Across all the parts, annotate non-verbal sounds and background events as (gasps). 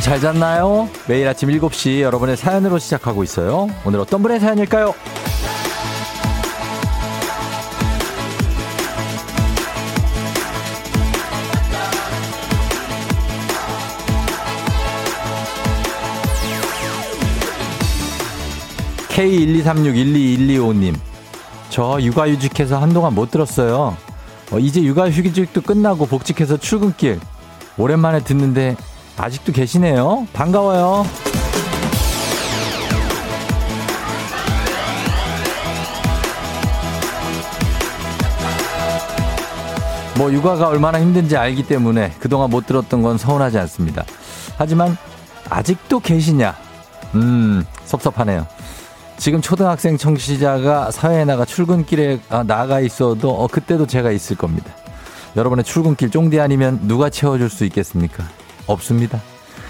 여러분 잘 잤나요? 매일 아침 7시 여러분의 사연으로 시작하고 있어요. 오늘 어떤 분의 사연일까요? K123612125님. 저 육아휴직해서 한동안 못 들었어요. 어, 이제 육아휴직도 끝나고 복직해서 출근길. 오랜만에 듣는데 아직도 계시네요. 반가워요. 뭐 육아가 얼마나 힘든지 알기 때문에 그동안 못 들었던 건 서운하지 않습니다. 하지만 아직도 계시냐? 음, 섭섭하네요. 지금 초등학생 청취자가 사회에 나가 출근길에 아, 나가 있어도 어, 그때도 제가 있을 겁니다. 여러분의 출근길 쫑디 아니면 누가 채워줄 수 있겠습니까? 없습니다.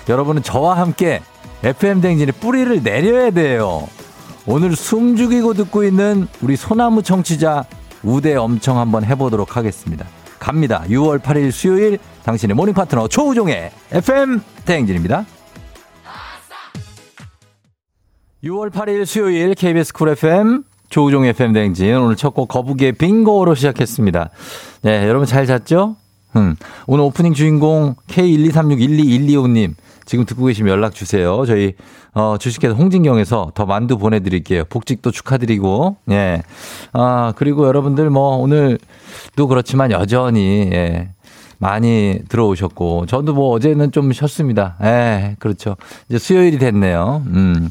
여러분은 저와 함께 FM 댕진의 뿌리를 내려야 돼요. 오늘 숨 죽이고 듣고 있는 우리 소나무 청취자 우대 엄청 한번 해보도록 하겠습니다. 갑니다. 6월 8일 수요일 당신의 morning 파트너 조우종의 FM 댕진입니다. 6월 8일 수요일 KBS 쿨 FM 조우종 FM 댕진 오늘 첫 곡 거북이의 빙고로 시작했습니다. 네, 여러분 잘 잤죠? 음, 오늘 오프닝 주인공 K123612125님 지금 듣고 계시면 연락 주세요. 저희 어, 주식회사 홍진경에서 더 만두 보내드릴게요. 복직도 축하드리고 예. 아 그리고 여러분들 뭐 오늘도 그렇지만 여전히 예. 많이 들어오셨고 저도 뭐 어제는 좀 쉬었습니다. 예, 그렇죠. 이제 수요일이 됐네요. 음.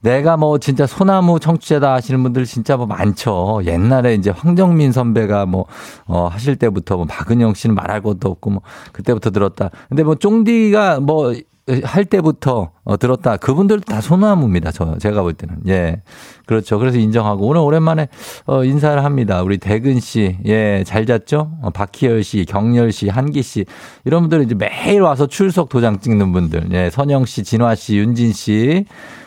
내가 뭐 진짜 소나무 청취자다 하시는 분들 진짜 뭐 많죠. 옛날에 이제 황정민 선배가 뭐, 어, 하실 때부터 뭐 박은영 씨는 말할 것도 없고 뭐 그때부터 들었다. 근데 뭐 쫑디가 뭐 할 때부터 어, 들었다. 그분들 다 소나무입니다. 저 제가 볼 때는. 예. 그렇죠. 그래서 인정하고. 오늘 오랜만에 어, 인사를 합니다. 우리 대근 씨, 예. 잘 잤죠? 어, 박희열 씨, 경렬 씨, 한기 씨. 이런 분들 이제 매일 와서 출석 도장 찍는 분들, 예. 선영 씨, 진화 씨, 윤진 씨,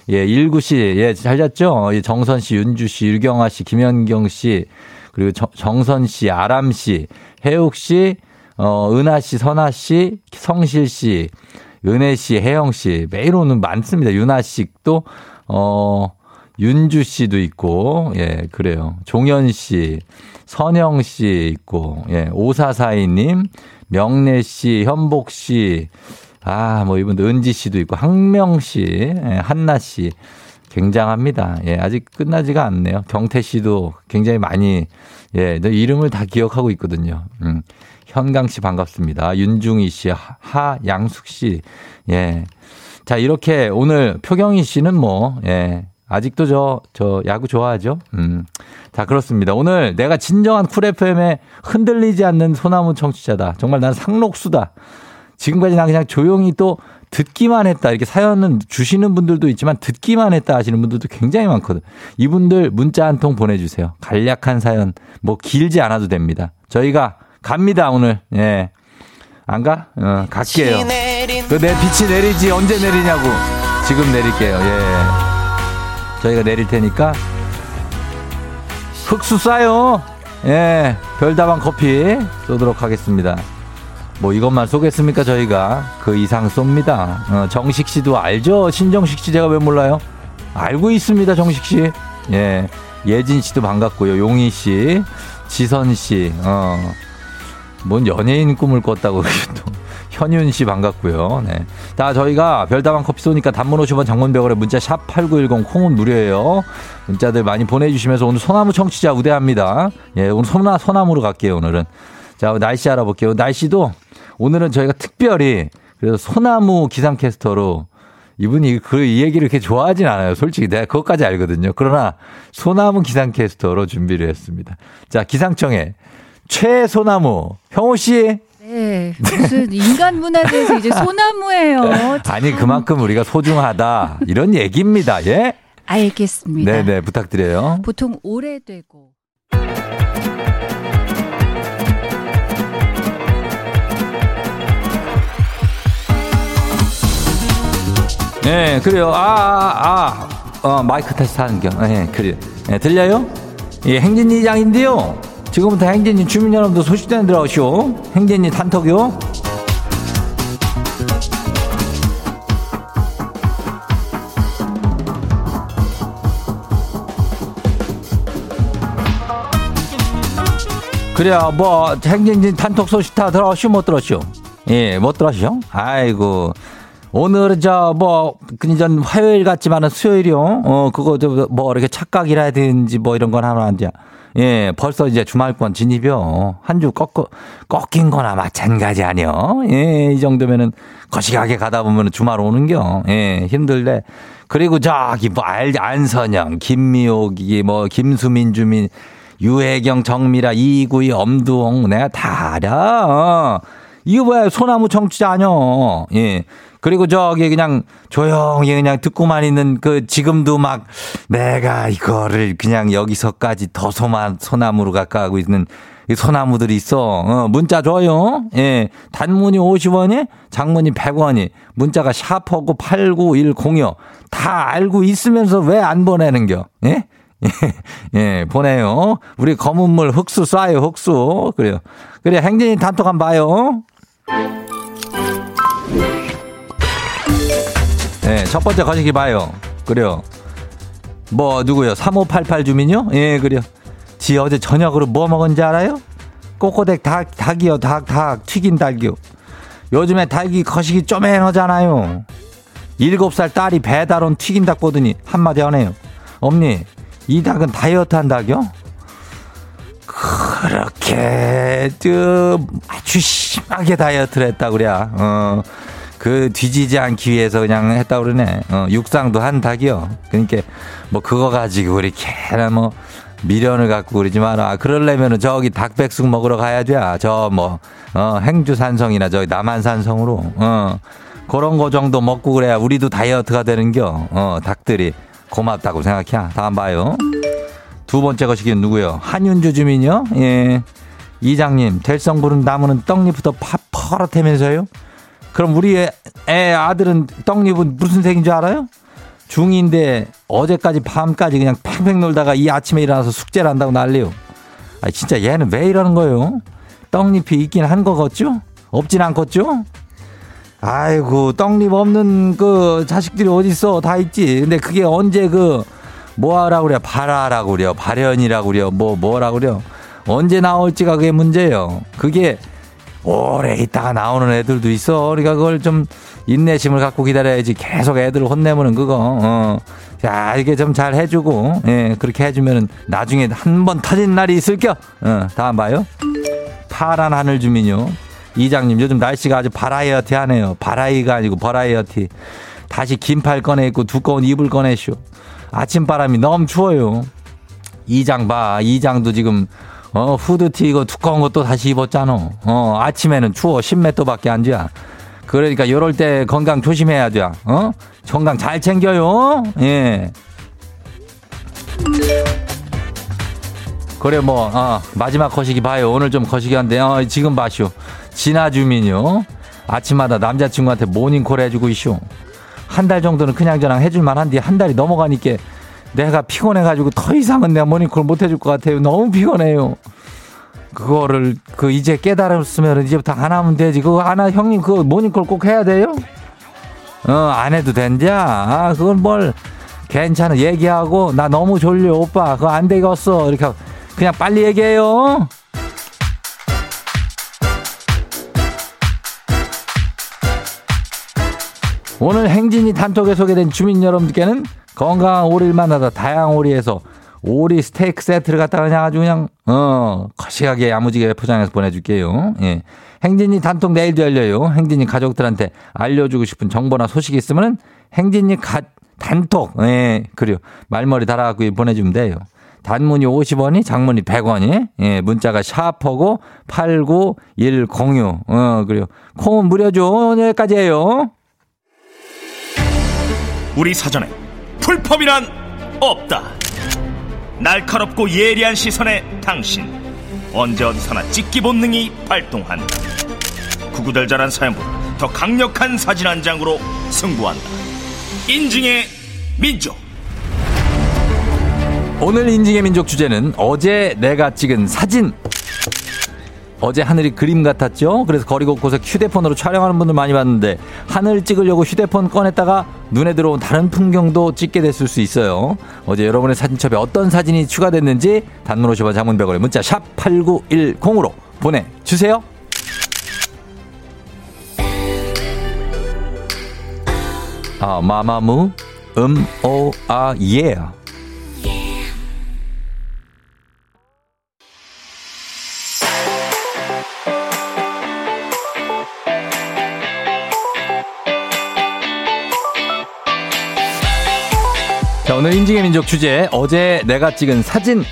예. 일구 씨, 예잘 잤죠? 예, 정선 씨, 윤주 씨, 유경아 씨, 김현경 씨. 그리고 정, 정선 씨, 아람 씨, 해욱 씨, 어 은하 씨, 선아 씨, 성실 씨. 은혜 씨, 혜영 씨, 매일 오는 많습니다. 윤아 씨도, 어, 윤주 씨도 있고, 예, 그래요. 종현 씨, 선영 씨 있고, 예, 오사사이님, 명래 씨, 현복 씨, 아, 뭐 이분들 은지 씨도 있고, 항명 씨, 예, 한나 씨. 굉장합니다. 예, 아직 끝나지가 않네요. 경태 씨도 굉장히 많이, 예, 이름을 다 기억하고 있거든요. 음. 현강 씨 반갑습니다. 윤중희 씨, 하양숙 씨. 예. 자, 이렇게 오늘 표경희 씨는 뭐, 예. 아직도 저, 저 야구 좋아하죠? 음. 자, 그렇습니다. 오늘 내가 진정한 쿨 FM에 흔들리지 않는 소나무 청취자다. 정말 난 상록수다. 지금까지 난 그냥 조용히 또 듣기만 했다. 이렇게 사연은 주시는 분들도 있지만 듣기만 했다 하시는 분들도 굉장히 많거든. 이분들 문자 한 통 보내주세요. 간략한 사연. 뭐 길지 않아도 됩니다. 저희가 갑니다, 오늘. 예. 안 가? 어, 갈게요. 그내 빛이 내리지 언제 내리냐고. 지금 내릴게요. 예. 저희가 내릴 테니까 흑수 싸요. 예. 별다방 커피 쏘도록 하겠습니다. 뭐 이것만 쏘겠습니까 저희가 그 이상 쏩니다. 어, 정식 씨도 알죠? 신정식 씨 제가 왜 몰라요? 알고 있습니다 정식 씨. 예. 예진 씨도 반갑고요. 용희 씨, 지선 씨, 어. 뭔 연예인 꿈을 꿨다고 (laughs) 또 현윤 씨 반갑고요. 네. 자, 저희가 별다방 커피 쏘니까 단문 50원 장문백원에 문자 샵 8910 콩은 무료예요. 문자들 많이 보내주시면서 오늘 소나무 청취자 우대합니다. 예, 오늘 소나, 소나무로 갈게요, 오늘은. 자, 날씨 알아볼게요. 날씨도 오늘은 저희가 특별히 그래서 소나무 기상캐스터로 이분이 그 이 얘기를 그렇게 좋아하진 않아요. 솔직히 내가 그것까지 알거든요. 그러나 소나무 기상캐스터로 준비를 했습니다. 자, 기상청에 최소나무 형호 씨. 네, 무슨 인간 문화재에서 이제 소나무예요. (laughs) 아니 그만큼 우리가 소중하다 이런 얘기입니다. 예? 알겠습니다. 네네 네, 부탁드려요. 보통 오래되고. 네, 그래요. 아, 아, 아. 어, 마이크 테스트 하는 겨. 네, 그래요. 네, 들려요? 예, 행진이장인데요. 지금부터 행진이 주민 여러분들 소식전에 들어오시오. 행진이 단톡요. 그래요. 뭐 행진진 단톡 소식 다 들어오시오 못 들었시오? 예, 못 들었시오? 아이고. 오늘, 저뭐 그전 화요일 같지만은 수요일이요. 어 그거 저 뭐 이렇게 착각이라든지 뭐 이런 건 하나 이제 예, 벌써 이제 주말권 진입이요. 한 주 꺾어, 꺾인 거나 마찬가지 아니요. 예, 이 정도면은 거시하게 가다 보면은 주말 오는겨. 예, 힘들대. 그리고 저기 뭐 알, 안선영, 김미옥이 뭐 김수민 주민, 유혜경, 정미라, 이구이, 엄두홍 내가 다 알아. 어. 이거 뭐야 소나무 청취자 아니요. 예. 그리고 저기 그냥 조용히 그냥 듣고만 있는 그 지금도 막 내가 이거를 그냥 여기서까지 더 소만 소나무로 가까우고 있는 소나무들이 있어. 어, 문자 줘요. 예. 단문이 50원이, 장문이 100원이, 문자가 샤퍼고 89106. 다 알고 있으면서 왜 안 보내는겨? 예? (laughs) 예, 예, 보내요. 우리 검은물 흑수 쏴요, 흑수. 그래요. 그래, 행진이 단톡 한번 봐요. 네, 첫 번째 거시기 봐요. 그래요. 뭐, 누구요? 3588 주민요? 예, 그래요. 지 어제 저녁으로 뭐 먹은지 알아요? 꼬꼬댁 닭, 닭이요, 닭, 닭, 튀긴 닭이요. 요즘에 닭이 거시기 쪼매너잖아요. 일곱 살 딸이 배달 온 튀긴 닭 보더니 한마디 하네요. 엄니, 이 닭은 다이어트 한 닭이요? 그렇게, 좀, 아주 심하게 다이어트를 했다, 그래. 어. 그 뒤지지 않기 위해서 그냥 했다 그러네. 어, 육상도 한 닭이요. 그러니까 뭐 그거 가지고 우리 걔나 뭐 미련을 갖고 그러지 마라. 아, 그러려면은 저기 닭백숙 먹으러 가야지. 저 뭐, 어, 행주산성이나 저기 남한산성으로, 어, 그런 거 정도 먹고 그래야 우리도 다이어트가 되는 겨. 어, 닭들이 고맙다고 생각해. 다음 봐요. 두 번째 것이긴 누구요? 한윤주 주민요? 예. 이장님, 될성 부른 나무는 떡잎부터 파, 퍼렇다면서요? 그럼 우리 애, 애 아들은 떡잎은 무슨 색인 줄 알아요? 중2인데 어제까지 밤까지 그냥 팽팽 놀다가 이 아침에 일어나서 숙제를 한다고 난리요. 아 진짜 얘는 왜 이러는 거예요? 떡잎이 있긴 한 거겠죠? 없진 않겠죠? 아이고 떡잎 없는 그 자식들이 어딨어 다 있지. 근데 그게 언제 그 뭐하라고 그래요? 발하라고 그래요? 발현이라고 그래요? 뭐 뭐라고 그래요? 언제 나올지가 그게 문제예요. 그게 오래 있다가 나오는 애들도 있어. 그러니까 그걸 좀 인내심을 갖고 기다려야지. 계속 애들을 혼내면은 그거, 어. 자, 이게 좀 잘 해주고, 예, 그렇게 해주면은 나중에 한 번 터진 날이 있을 겨. 어, 다음 봐요. 파란 하늘 주민요. 이장님, 요즘 날씨가 아주 바라이어티 하네요. 바라이가 아니고 버라이어티. 다시 긴팔 꺼내 입고 두꺼운 이불 꺼내쇼. 아침 바람이 너무 추워요. 이장 봐. 이장도 지금 어, 후드티 이거 두꺼운 것도 다시 입었잖아. 어, 아침에는 추워. 10m 밖에 안 돼. 그러니까 요럴 때 건강 조심해야 돼. 어? 건강 잘 챙겨요. 예. 그래 뭐 어, 마지막 거시기 봐요. 오늘 좀 거시기 한데 어, 지금 봐쇼. 진아 주민요. 아침마다 남자친구한테 모닝콜 해주고 있쇼. 한 달 정도는 그냥 저랑 해줄만 한데 한 달이 넘어가니까 내가 피곤해가지고 더 이상은 내가 모닝콜 못 해줄 것 같아요. 너무 피곤해요. 그거를 그 이제 깨달았으면 이제부터 안 하면 되지. 그거 하나 형님 그거 모닝콜 꼭 해야 돼요? 어 안 해도 된자. 아 그건 뭘 괜찮아 얘기하고 나 너무 졸려 오빠 그거 안 되겠어 이렇게 그냥 빨리 얘기해요. 오늘 행진이 단톡에 소개된 주민 여러분들께는 건강한 오리를 만나다 다양한 오리에서 오리 스테이크 세트를 갖다가 그냥 아주 그냥 어 거시하게 야무지게 포장해서 보내줄게요. 예. 행진이 단톡 내일도 열려요. 행진이 가족들한테 알려주고 싶은 정보나 소식이 있으면은 행진이 가, 단톡 예 그래요 말머리 달아갖고 보내주면 돼요. 단문이 50원이 장문이 100원이 예 문자가 샤퍼고 89106 어 그래요 콩은 무료죠 여기까지예요. 우리 사전에 풀펌이란 없다. 날카롭고 예리한 시선에 당신 언제 어디서나 찍기 본능이 발동한다. 구구절절한 사연보다 더 강력한 사진 한 장으로 승부한다. 인증의 민족. 오늘 인증의 민족 주제는 어제 내가 찍은 사진. 어제 하늘이 그림 같았죠? 그래서 거리 곳곳에 휴대폰으로 촬영하는 분들 많이 봤는데 하늘 찍으려고 휴대폰 꺼냈다가 눈에 들어온 다른 풍경도 찍게 됐을 수 있어요. 어제 여러분의 사진첩에 어떤 사진이 추가됐는지 단문 50원 장문 100원에 문자 샵 8910으로 보내주세요. 아, 마마무, 음, 오, 아, 예. 자, 오늘 인증의 민족 주제, 어제 내가 찍은 사진.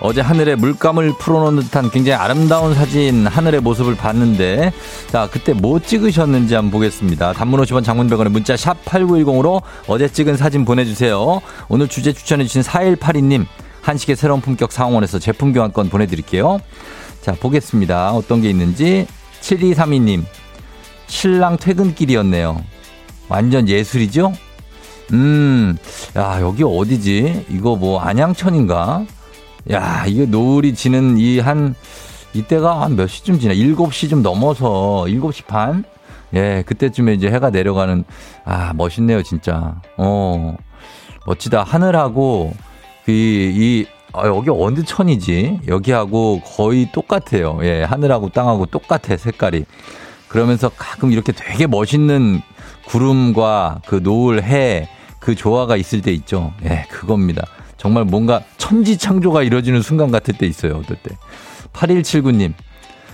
어제 하늘에 물감을 풀어놓은 듯한 굉장히 아름다운 사진, 하늘의 모습을 봤는데, 자, 그때 뭐 찍으셨는지 한번 보겠습니다. 단문 50원 장문백원의 문자 샵 8910으로 어제 찍은 사진 보내주세요. 오늘 주제 추천해주신 4182님, 한식의 새로운 품격 상원에서 제품 교환권 보내드릴게요. 자, 보겠습니다. 어떤 게 있는지. 7232님, 신랑 퇴근길이었네요. 완전 예술이죠? 음, 야, 여기 어디지? 이거 뭐 안양천인가? 야, 이게 노을이 지는 이 한, 이때가 한 몇 시쯤 지나? 7시 좀 넘어서 7시 반? 예, 그때쯤에 이제 해가 내려가는, 아, 멋있네요, 진짜. 어, 멋지다. 하늘하고, 그, 이, 아, 여기 어느 천이지? 여기하고 거의 똑같아요. 예, 하늘하고 땅하고 똑같아, 색깔이. 그러면서 가끔 이렇게 되게 멋있는 구름과 그 노을, 해, 그 조화가 있을 때 있죠. 예, 그겁니다. 정말 뭔가 천지창조가 이루어지는 순간 같을 때 있어요. 어떨 때. 8179님.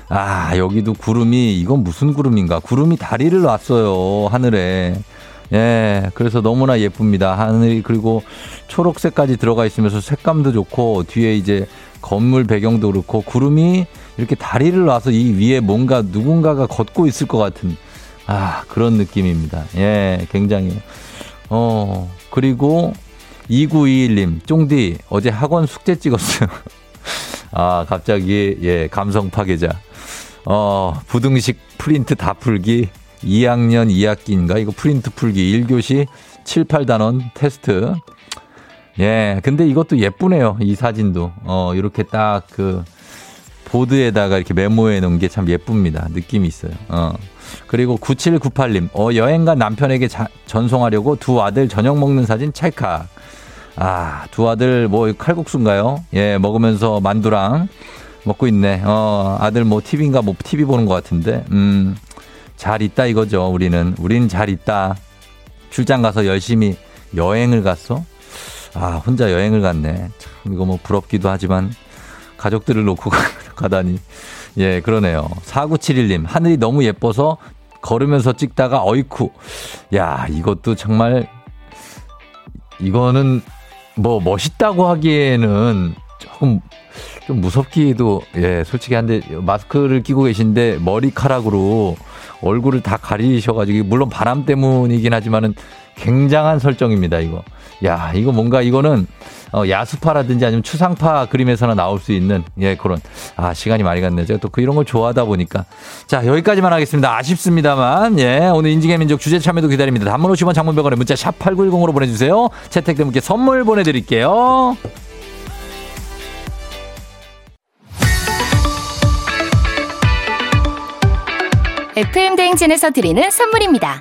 아, 여기도 구름이, 이건 무슨 구름인가? 구름이 다리를 놨어요. 하늘에. 예, 그래서 너무나 예쁩니다. 하늘이 그리고 초록색까지 들어가 있으면서 색감도 좋고 뒤에 이제 건물 배경도 그렇고 구름이 이렇게 다리를 놔서 이 위에 뭔가 누군가가 걷고 있을 것 같은 아, 그런 느낌입니다. 예, 굉장히. 어, 그리고 2921님, 쫑디, 어제 학원 숙제 찍었어요. (laughs) 아, 갑자기, 예, 감성 파괴자. 어, 부등식 프린트 다 풀기, 2학년 2학기인가? 이거 프린트 풀기, 1교시 7, 8단원 테스트. 예, 근데 이것도 예쁘네요. 이 사진도. 어, 이렇게 딱 그, 보드에다가 이렇게 메모해 놓은 게 참 예쁩니다. 느낌이 있어요. 어. 그리고 9798님, 어, 여행 간 남편에게 자, 전송하려고 두 아들 저녁 먹는 사진 찰칵. 아, 두 아들 뭐 칼국수인가요? 예, 먹으면서 만두랑 먹고 있네. 어, 아들 뭐 TV인가 뭐 TV 보는 것 같은데. 음, 잘 있다 이거죠, 우리는. 우린 잘 있다. 출장 가서 열심히 여행을 갔어? 아, 혼자 여행을 갔네. 참, 이거 뭐 부럽기도 하지만 가족들을 놓고 가다니. 예, 그러네요. 4971님, 하늘이 너무 예뻐서 걸으면서 찍다가 어이쿠. 야, 이것도 정말, 이거는 뭐 멋있다고 하기에는 조금 좀 무섭기도, 예, 솔직히 한데 마스크를 끼고 계신데 머리카락으로 얼굴을 다 가리셔가지고, 물론 바람 때문이긴 하지만은 굉장한 설정입니다, 이거. 야, 이거 뭔가 이거는 어, 야수파라든지 아니면 추상파 그림에서나 나올 수 있는 예 그런 아 시간이 많이 갔네요. 제가 또 그 이런 걸 좋아하다 보니까 자 여기까지만 하겠습니다. 아쉽습니다만 예 오늘 인증의 민족 주제 참여도 기다립니다. 단문 50원 장문병원에 문자 샵 8910으로 보내 주세요. 채택된 분께 선물 보내 드릴게요. FM 대행진에서 드리는 선물입니다.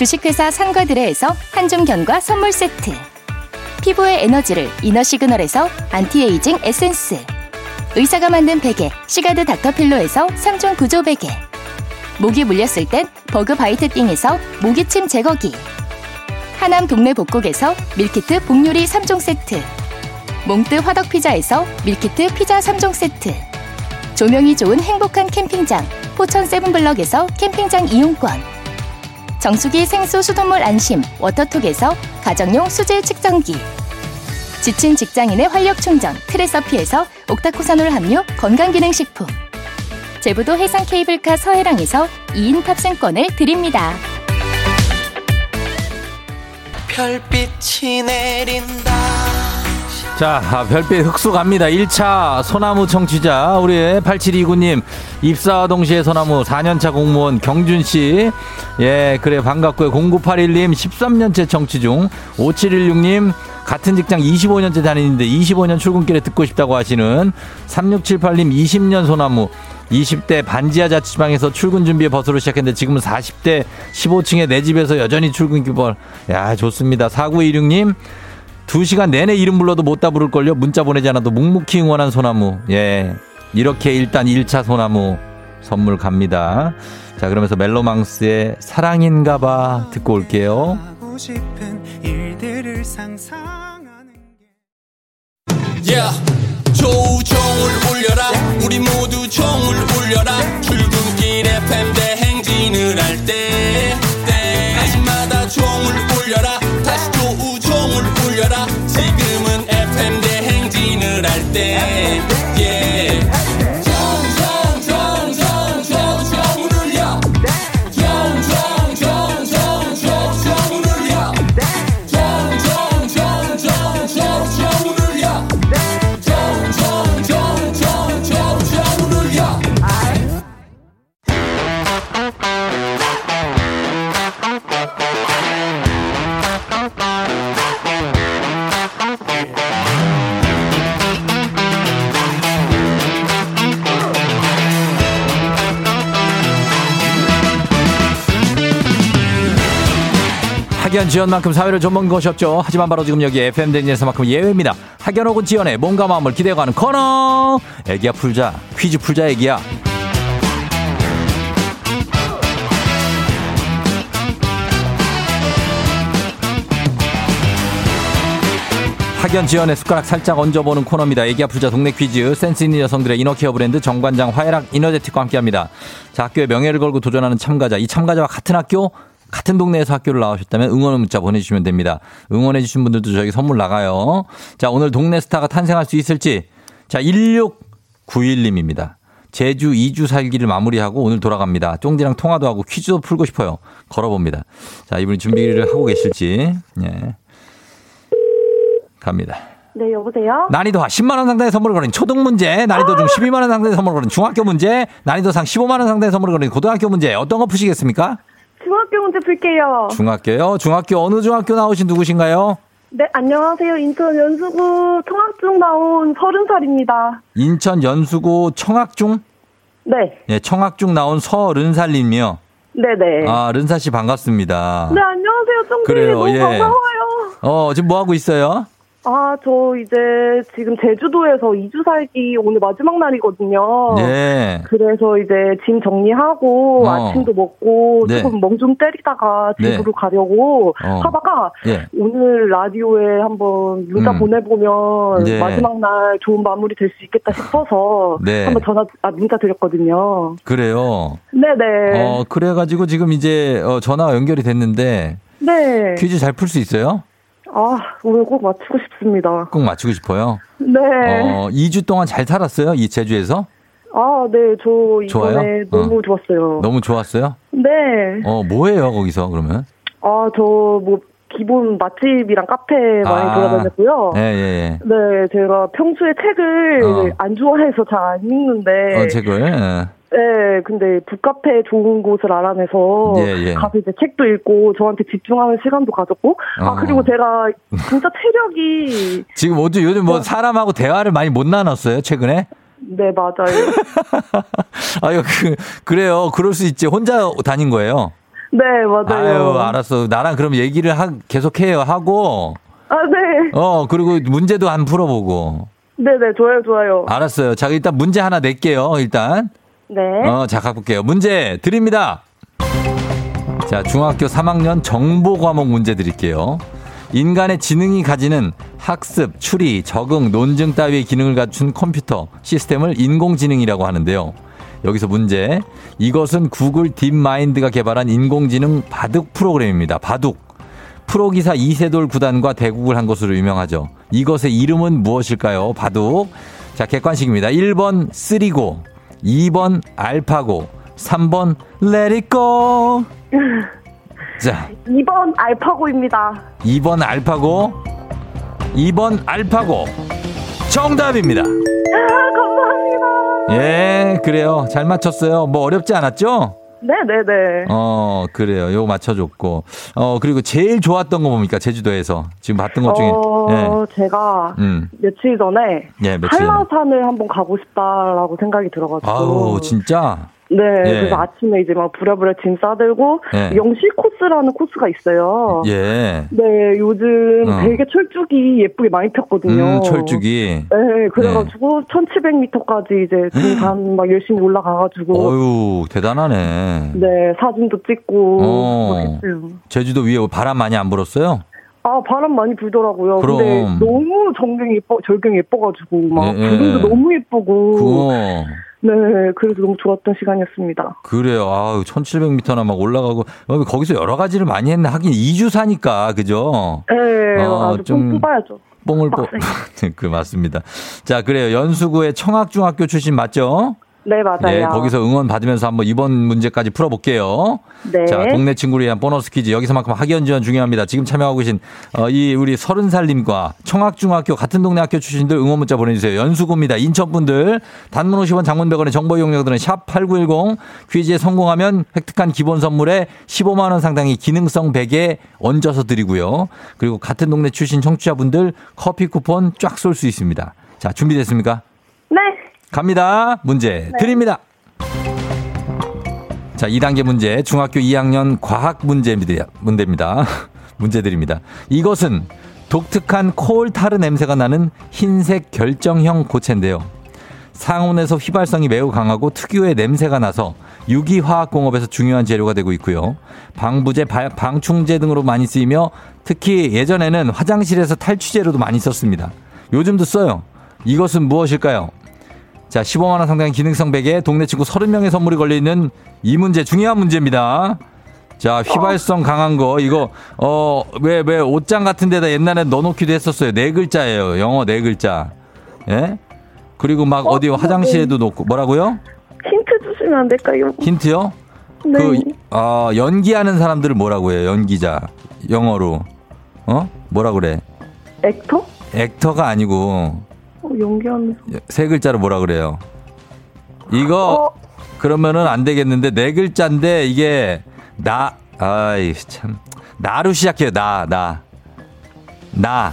주식회사 상가드레에서 한줌 견과 선물 세트. 피부의 에너지를 이너 시그널에서 안티에이징 에센스. 의사가 만든 베개 시가드 닥터필로에서 3종 구조 베개. 모기 물렸을 땐 버그 바이트 띵에서 모기침 제거기. 하남 동네 복국에서 밀키트 복요리 3종 세트. 몽뜨 화덕피자에서 밀키트 피자 3종 세트. 조명이 좋은 행복한 캠핑장 포천 세븐블럭에서 캠핑장 이용권 정수기 생수 수돗물 안심 워터톡에서 가정용 수질 측정기 지친 직장인의 활력 충전 트레서피에서 옥타코사놀 함유 건강기능식품 제부도 해상 케이블카 서해랑에서 2인 탑승권을 드립니다. 별빛이 내린다. 자, 아, 별빛 흑수 갑니다. 1차 소나무 청취자, 우리 8729님, 입사와 동시에 소나무 4년차 공무원 경준씨. 예, 그래, 반갑고요. 0981님, 13년째 청취 중. 5716님, 같은 직장 25년째 다니는데 25년 출근길에 듣고 싶다고 하시는 3678님 20년 소나무 20대 반지하 자취방에서 출근 준비에 버스로 시작했는데 지금은 40대 15층에 내 집에서 여전히 출근길 벌. 야, 좋습니다. 4926님 2시간 내내 이름 불러도 못 다 부를걸요. 문자 보내지 않아도 묵묵히 응원한 소나무. 예. 이렇게 일단 1차 소나무 선물 갑니다. 자, 그러면서 멜로망스의 사랑인가 봐 듣고 올게요. Yeah. 조우종을 울려라 우리 모두 종을 울려라 출근길 FM 지연만큼 사회를 좀본 것이 없죠. 하지만 바로 지금 여기 FM 댕진에서만큼 예외입니다. 학연 혹은 지연의 몸과 마음을 기대어가는 코너. 애기야 풀자. 퀴즈 풀자 애기야. 학연 지연의 숟가락 살짝 얹어보는 코너입니다. 애기 아프자 동네 퀴즈 센스 있는 여성들의 이너케어 브랜드 정관장 화해락 이너제틱과 함께합니다. 자 학교의 명예를 걸고 도전하는 참가자 이 참가자와 같은 학교 같은 동네에서 학교를 나오셨다면 응원 문자 보내주시면 됩니다. 응원해 주신 분들도 저희 선물 나가요. 자 오늘 동네 스타가 탄생할 수 있을지 자 1691님입니다. 제주 2주 살기를 마무리하고 오늘 돌아갑니다. 쫑디랑 통화도 하고 퀴즈도 풀고 싶어요. 걸어봅니다. 자 이분이 준비를 하고 계실지 예. 갑니다. 네, 여보세요? 난이도 하 10만 원 상당의 선물을 거는 초등 문제, 난이도 중 12만 원 상당의 선물을 거는 중학교 문제, 난이도 상 15만 원 상당의 선물을 거는 고등학교 문제 어떤 거 푸시겠습니까? 중학교 문제 풀게요. 중학교요. 중학교 어느 중학교 나오신 누구신가요? 네, 안녕하세요. 인천 연수구 청학중 나온 서른 살입니다. 인천 연수구 청학중? 네, 예, 청학중 나온 서른 살님이요. 네네. 아, 른사 씨 반갑습니다. 네, 안녕하세요. 쫑디 그래요, 너무 예. 반가워요. 어, 지금 뭐 하고 있어요? 아, 저 이제 지금 제주도에서 2주 살기 오늘 마지막 날이거든요. 네. 그래서 이제 짐 정리하고 어. 아침도 먹고 네. 조금 멍 좀 때리다가 네. 집으로 가려고 어. 하다가 예. 오늘 라디오에 한번 문자 음. 보내보면 네. 마지막 날 좋은 마무리 될 수 있겠다 싶어서 네. 한번 전화 아 문자 드렸거든요. 그래요. 네네. 어, 그래가지고 지금 이제 어, 전화가 연결이 됐는데 네. 퀴즈 잘 풀 수 있어요? 아 오늘 꼭 맞추고 싶습니다. 꼭 맞추고 싶어요. 네. 어, 2주 동안 잘 살았어요? 이 제주에서? 아, 네, 저 이번에 좋아요? 너무 좋았어요. 너무 좋았어요? 네. 어, 뭐예요, 거기서 그러면? 아, 저 뭐 기본 맛집이랑 카페 많이 아. 돌아다녔고요. 예, 예, 네, 제가 평소에 책을 어. 안 좋아해서 잘 안 읽는데 예. 어, 책을. 예. 네, 근데 북카페 좋은 곳을 알아내서 예, 예. 가서 이제 책도 읽고 저한테 집중하는 시간도 가졌고 어. 아 그리고 제가 (laughs) 진짜 체력이 지금 어제 요즘 뭐 사람하고 대화를 많이 못 나눴어요, 최근에? 네 맞아요. (laughs) 아유, 그, 그래요. 그럴 수 있지. 혼자 다닌 거예요. 네 맞아요. 아유, 알았어. 나랑 그럼 얘기를 하, 계속해요. 하고, 아 네, 어, 그리고 문제도 한 풀어보고. 네네 좋아요 좋아요. 알았어요. 자, 일단 문제 하나 낼게요. 일단. 네. 어, 자, 가볼게요. 문제 드립니다. 자, 중학교 3학년 정보 과목 문제 드릴게요. 인간의 지능이 가지는 학습, 추리, 적응, 논증 따위의 기능을 갖춘 컴퓨터 시스템을 인공지능이라고 하는데요. 여기서 문제. 이것은 구글 딥마인드가 개발한 인공지능 바둑 프로그램입니다. 바둑. 프로기사 이세돌 구단과 대국을 한 것으로 유명하죠. 이것의 이름은 무엇일까요? 바둑. 자, 객관식입니다. 1번 쓰리고, 2번 알파고, 3번 레리고. (laughs) 자, 2번 알파고입니다. 2번 알파고, 2번 알파고. 정답입니다. 아 감사합니다. 예, 그래요. 잘 맞췄어요. 뭐 어렵지 않았죠? 네네네. 어, 그래요. 요거 맞춰줬고. 어, 그리고 제일 좋았던 거 뭡니까? 제주도에서. 지금 봤던 것 중에. 어, 제가 예. 음. 며칠 전에 예, 며칠. 한라산을 한번 가고 싶다라고 생각이 들어가지고. 아우, 진짜? 네, 예. 그래서 아침에 이제 막 부랴부랴 짐 싸들고 예. 영시 코스라는 코스가 있어요. 예. 네, 요즘 어. 되게 철쭉이 예쁘게 많이 폈거든요. 음, 철쭉이. 네, 그래가지고 1,700m까지 이제 등산 (gasps) 막 열심히 올라가가지고 어유 대단하네. 네 사진도 찍고 어. 제주도 위에 바람 많이 안 불었어요? 아 바람 많이 불더라고요. 그럼. 근데 너무 전경이 예뻐 절경이 예뻐가지고 막 예, 예. 구름도 너무 예쁘고 그거. 네 그래서 너무 좋았던 시간이었습니다. 그래요. 아우, 1700m나 막 올라가고. 어, 거기서 여러 가지를 많이 했네. 하긴 2주 사니까, 그죠? 네 어, 아주 좀- 좀 뽑아야죠. 뽕을 뽑. (laughs) 그, 맞습니다. 자, 그래요. 연수구의 청학중학교 출신 맞죠? 네 맞아요. 예, 거기서 응원 받으면서 한번 이번 문제까지 풀어볼게요. 네. 자, 동네 친구를 위한 보너스 퀴즈. 여기서만큼 학연 지원 중요합니다. 지금 참여하고 계신 어, 이 우리 서른 살님과 청학중학교 같은 동네 학교 출신들 응원 문자 보내주세요. 연수구입니다. 인천 분들 단문 50원, 장문 100원의 정보 이용료들은 샵 #8910 퀴즈에 성공하면 획득한 기본 선물에 15만 원 상당의 기능성 베개 얹어서 드리고요. 그리고 같은 동네 출신 청취자분들 커피 쿠폰 쫙 쏠 수 있습니다. 자, 준비됐습니까? 네. 갑니다. 문제 드립니다. 자, 2단계 문제. 중학교 2학년 과학 문제입니다. 문제입니다. (laughs) 문제 드립니다. 이것은 독특한 코올 타르 냄새가 나는 흰색 결정형 고체인데요. 상온에서 휘발성이 매우 강하고 특유의 냄새가 나서 유기화학공업에서 중요한 재료가 되고 있고요. 방부제, 바- 방충제 등으로 많이 쓰이며 특히 예전에는 화장실에서 탈취제로도 많이 썼습니다. 요즘도 써요. 이것은 무엇일까요? 자, 15만원 상당의 기능성 베개, 동네 친구 30명의 선물이 걸려있는 이 문제, 중요한 문제입니다. 자, 휘발성 강한 거, 이거, 어, 왜, 왜, 옷장 같은 데다 옛날에 넣어놓기도 했었어요. 네 글자예요. 영어 네 글자. 예? 그리고 막 어, 디 화장실에도 놓고, 뭐라고요? 힌트 주시면 안 될까요? 힌트요? 네. 그, 어, 연기하는 사람들을 뭐라고 해요? 연기자. 영어로. 어? 뭐라 그래? 액터? 액터가 아니고, 어, 연기하는. 세 글자로 뭐라 그래요? 이거, 어, 그러면은 안 되겠는데 네 글자인데 이게 나 아이 참. 나로 시작해요 나 나. 나.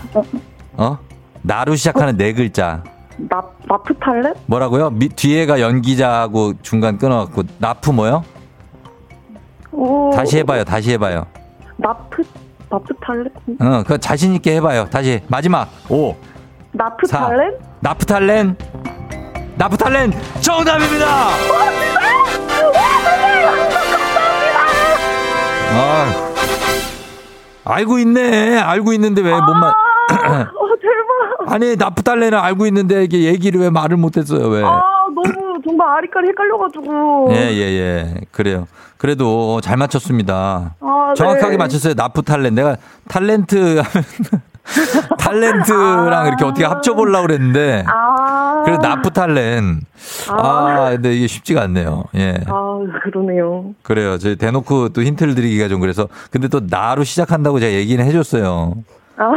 어? 나로 시작하는 네 글자. 나 나프탈렌? 뭐라고요? 미, 뒤에가 연기자하고 중간 끊어갖고 나프 뭐요? 어, 다시 해봐요 다시 해봐요. 나프 나프탈렌? 어 그 자신 있게 해봐요. 다시 마지막. 오. 나프탈렌? 나프탈렌 나프탈렌 정답입니다. 아, 알고 있네. 알고 있는데 왜못 말? 아, 어, 대박. 아니 나프탈렌은 알고 있는데 이게 얘기를 왜 말을 못했어요 왜? 아, 너무 정말 아리까리 헷갈려가지고. 예예 예, 그래요. 그래도 잘 맞췄습니다. 아, 정확하게 네. 맞췄어요. 나프탈렌. 내가 탤런트 하면 (laughs) 탤런트랑 이렇게 어떻게 합쳐보려고 그랬는데 아. 그래 나프탈렌. 아 근데 이게 쉽지가 않네요. 예. 아, 그러네요. 그래요. 저희 대놓고 또 힌트를 드리기가 좀 그래서 근데 또 나로 시작한다고 제가 얘기는 해줬어요. 아,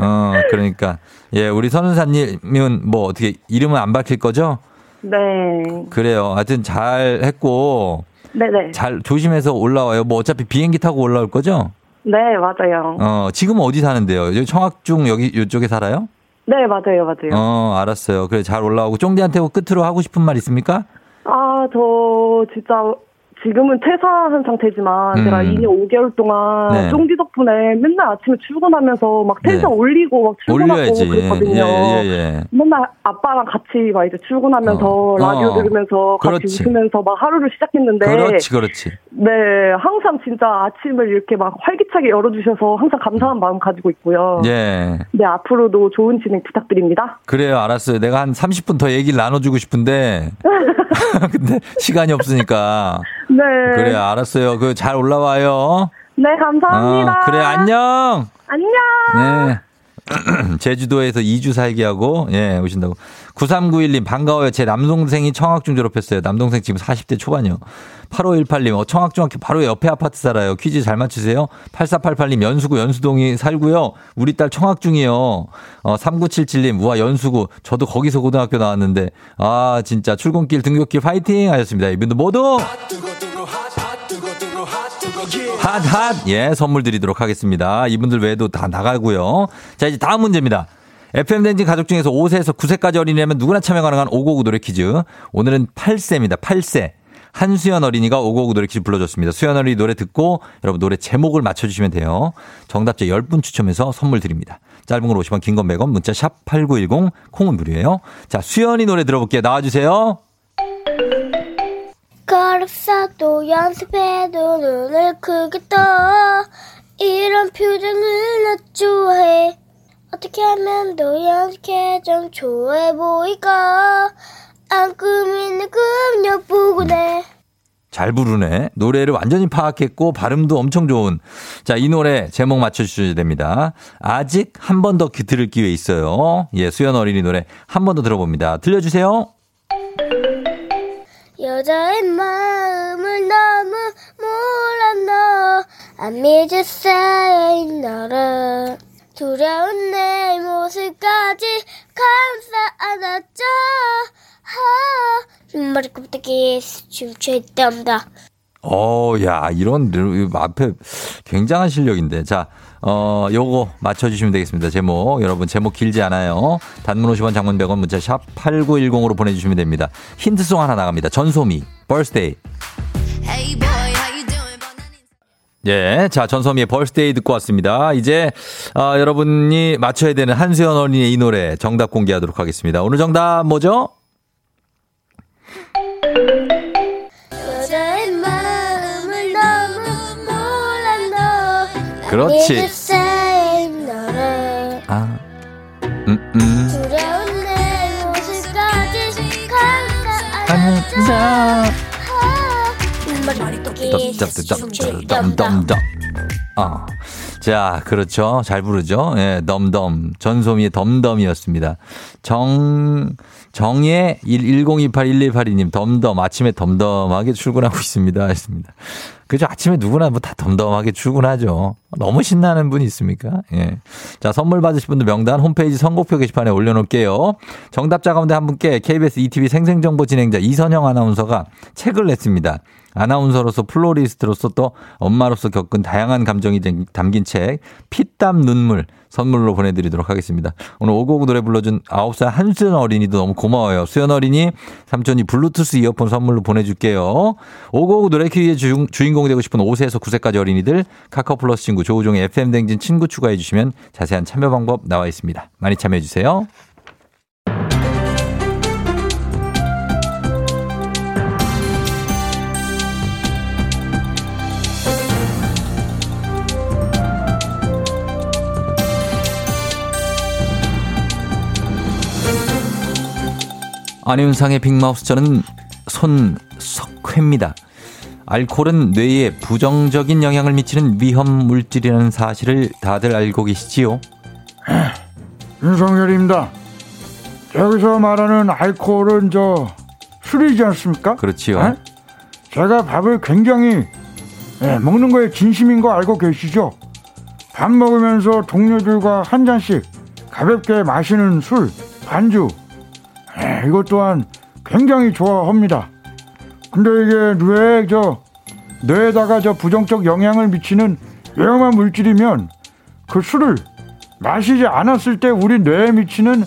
어 그러니까 예 우리 선은사님은 뭐 어떻게 이름은 안 밝힐 거죠? 네. 그래요. 하여튼 잘 했고, 네네. 잘 조심해서 올라와요. 뭐 어차피 비행기 타고 올라올 거죠? 네, 맞아요. 어, 지금 어디 사는데요? 여기 청학중 여기 이쪽에 살아요? 네, 맞아요, 맞아요. 어, 알았어요. 그래 잘 올라오고 쫑디한테 끝으로 하고 싶은 말 있습니까? 아, 저 진짜 지금은 퇴사한 상태지만 음. 제가 2년 5개월 동안 네. 쫑디 덕분에 맨날 아침에 출근하면서 막 텐션 네. 올리고 막 출근하고 올려야지. 그랬거든요. 예, 예, 예. 맨날 아빠랑 같이 막 이제 출근하면서 어. 라디오 어. 들으면서 같이 그렇지. 웃으면서 막 하루를 시작했는데 그렇지, 그렇지. 네 항상 진짜 아침을 이렇게 막 활기차게 열어주셔서 항상 감사한 마음 가지고 있고요. 예. 네 앞으로도 좋은 진행 부탁드립니다. 그래요, 알았어요. 내가 한 30분 더 얘기를 나눠주고 싶은데. (laughs) (laughs) 근데 시간이 없으니까. 네. 그래, 알았어요. 그 잘 올라와요. 네 감사합니다. 어, 그래, 안녕! 안녕. 네. (clears throat) 제주도에서 2주 살기 하고, 예, 오신다고. 9391님, 반가워요. 제 남동생이 청학중 졸업했어요. 남동생 지금 40대 초반이요. 8518님, 어, 청학중학교 바로 옆에 아파트 살아요. 퀴즈 잘 맞추세요. 8488님, 연수구, 연수동이 살고요. 우리 딸 청학중이요. 어, 3977님, 우와, 연수구. 저도 거기서 고등학교 나왔는데, 아, 진짜 출근길, 등교길 파이팅 하셨습니다. 이분들 모두 핫, 핫! 예, 선물 드리도록 하겠습니다. 이분들 외에도 다 나가고요. 자, 이제 다음 문제입니다. FMden지 가족 중에서 5세에서 9세까지 어린이라면 누구나 참여 가능한 559 노래 퀴즈. 오늘은 8세입니다. 8세. 한수연 어린이가 559 노래 퀴즈 불러줬습니다. 수연 어린이 노래 듣고 여러분 노래 제목을 맞춰주시면 돼요. 정답자 10분 추첨해서 선물 드립니다. 짧은 걸 50원, 긴 건 100원, 문자 샵 8910, 콩은 무료예요. 자, 수연이 노래 들어볼게요. 나와주세요. 걸음사도 연습해도 눈을 크게 떠 이런 표정을 나 좋아해 어떻게 하면 더 연습해 좀 좋아해 보이까 안 꾸미는 꿈녀 보고네 잘 부르네. 노래를 완전히 파악했고 발음도 엄청 좋은. 자, 이 노래 제목 맞춰주셔야 됩니다. 아직 한 번 더 들을 기회 있어요. 예, 수연 어린이 노래 한 번 더 들어봅니다. 들려주세요. 여자의 마음을 너무 너 I need you say 너를 두려운 내 모습까지 감싸 안았죠 하 머리 껍데기 춤추었답니다 어, 야, 이런 르- 앞에 굉장한 실력인데. 자, 어, 요거 맞춰주시면 되겠습니다. 제목. 여러분, 제목 길지 않아요. 단문 50원, 장문 100원, 문자 샵 8910으로 보내주시면 됩니다. 힌트송 하나 나갑니다. 전소미, birthday. 예, 자 전소미의 birthday 듣고 왔습니다. 이제 아, 여러분이 맞춰야 되는 한수연 어린이의 이 노래 정답 공개하도록 하겠습니다. 오늘 정답 뭐죠? 여자의 마음을 너무 몰라 너 그렇지. 아, 음, 음. 두 려운 내 모습까지 감싸 안자. 안았죠 머리 껍데기 춤추었답니다 덤덤덤덤. 아, 자, 그렇죠. 잘 부르죠. 예, 덤덤. 전소미의 덤덤이었습니다. 정, 정의 10281182님, 덤덤. 아침에 덤덤하게 출근하고 있습니다. 했습니다. 그죠. 아침에 누구나 뭐 다 덤덤하게 출근하죠. 너무 신나는 분이 있습니까? 예. 자, 선물 받으실 분들 명단 홈페이지 선곡표 게시판에 올려놓을게요. 정답자 가운데 한 분께 KBS ETV 생생정보 진행자 이선영 아나운서가 책을 냈습니다. 아나운서로서 플로리스트로서 또 엄마로서 겪은 다양한 감정이 담긴 책 피땀 눈물 선물로 보내드리도록 하겠습니다. 오늘 오고고 노래 불러준 9살 한수연 어린이도 너무 고마워요. 수연 어린이 삼촌이 블루투스 이어폰 선물로 보내줄게요. 오고고 노래 퀴즈의 주, 주인공이 되고 싶은 5세에서 9세까지 어린이들 카카오 플러스 친구 조우종의 FM 댕진 친구 추가해 주시면 자세한 참여 방법 나와 있습니다. 많이 참여해 주세요. 안윤상의 빅마우스 저는 손석회입니다. 알코올은 뇌에 부정적인 영향을 미치는 위험 물질이라는 사실을 다들 알고 계시지요? (clears throat) 윤석열입니다. 여기서 말하는 알코올은 저 술이지 않습니까? 그렇지요. 에? 제가 밥을 굉장히 예, 먹는 거에 진심인 거 알고 계시죠? 밥 먹으면서 동료들과 한 잔씩 가볍게 마시는 술, 반주. 예, 이것 또한 굉장히 좋아합니다. 근데 이게 뇌에 저 뇌에다가 저 부정적 영향을 미치는 위험한 물질이면 그 술을 마시지 않았을 때 우리 뇌에 미치는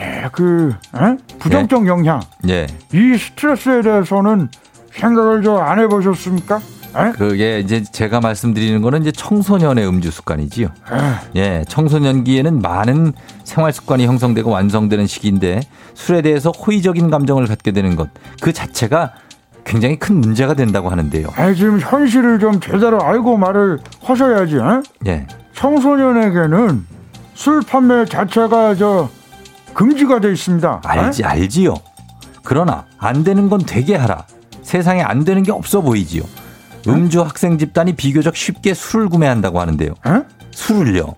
에, 그 에? 부정적 영향 예. 이 스트레스에 대해서는 생각을 저 안 해보셨습니까? 에? 그게 이제 제가 말씀드리는 거는 이제 청소년의 음주 습관이지요. 에, 예, 청소년기에는 많은 생활 습관이 형성되고 완성되는 시기인데 술에 대해서 호의적인 감정을 갖게 되는 것 그 자체가 굉장히 큰 문제가 된다고 하는데요. 아니, 지금 현실을 좀 제대로 알고 말을 하셔야지. 에? 예. 청소년에게는 술 판매 자체가 저 금지가 돼 있습니다. 에? 알지 알지요. 그러나 안 되는 건 되게 하라. 세상에 안 되는 게 없어 보이지요. 음주 학생 집단이 비교적 쉽게 술을 구매한다고 하는데요. 에? 술을요.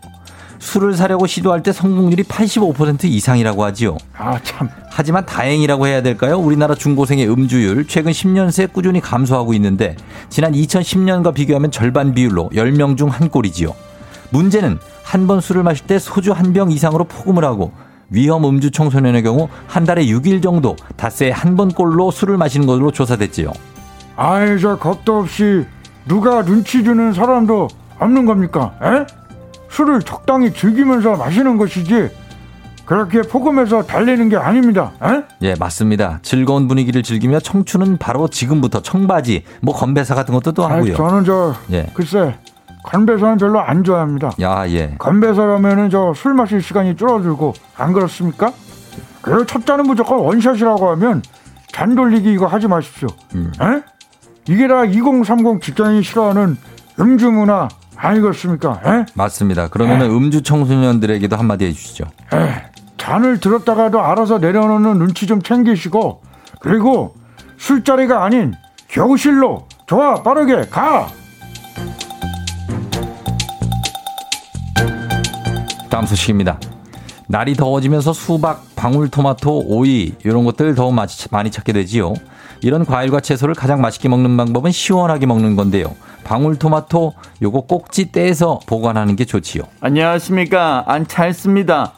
술을 사려고 시도할 때 성공률이 85% 이상이라고 하지요. 아 참. 하지만 다행이라고 해야 될까요? 우리나라 중고생의 음주율 최근 10년 새 꾸준히 감소하고 있는데 지난 2010년과 비교하면 절반 비율로 10명 중 한 꼴이지요. 문제는 한 번 술을 마실 때 소주 한 병 이상으로 포금을 하고 위험 음주 청소년의 경우 한 달에 6일 정도 닷새에 한번 꼴로 술을 마시는 것으로 조사됐지요. 아이 저 겁도 없이 누가 눈치 주는 사람도 없는 겁니까? 에? 술을 적당히 즐기면서 마시는 것이지 그렇게 포금해서 달리는 게 아닙니다. 에? 예, 맞습니다. 즐거운 분위기를 즐기며 청춘은 바로 지금부터 청바지, 뭐 건배사 같은 것도 또 아이, 하고요. 저는 저 예. 글쎄 건배사는 별로 안 좋아합니다. 야, 예. 건배사라면은 저 술 마실 시간이 줄어들고 안 그렇습니까? 그리고 첫 잔은 무조건 원샷이라고 하면 잔 돌리기 이거 하지 마십시오. 음. 에? 이게 다 2030 직장인이 싫어하는 음주 문화 아니겠습니까? 에? 맞습니다. 그러면 은 음주 청소년들에게도 한마디 해주시죠. 에, 잔을 들었다가도 알아서 내려놓는 눈치 좀 챙기시고 그리고 술자리가 아닌 교실로 좋아 빠르게 가. 다음 소식입니다. 날이 더워지면서 수박, 방울토마토, 오이 이런 것들 더 많이 찾게 되지요. 이런 과일과 채소를 가장 맛있게 먹는 방법은 시원하게 먹는 건데요. 방울토마토 요거 꼭지 떼서 보관하는 게 좋지요. 안녕하십니까 안찰습니다.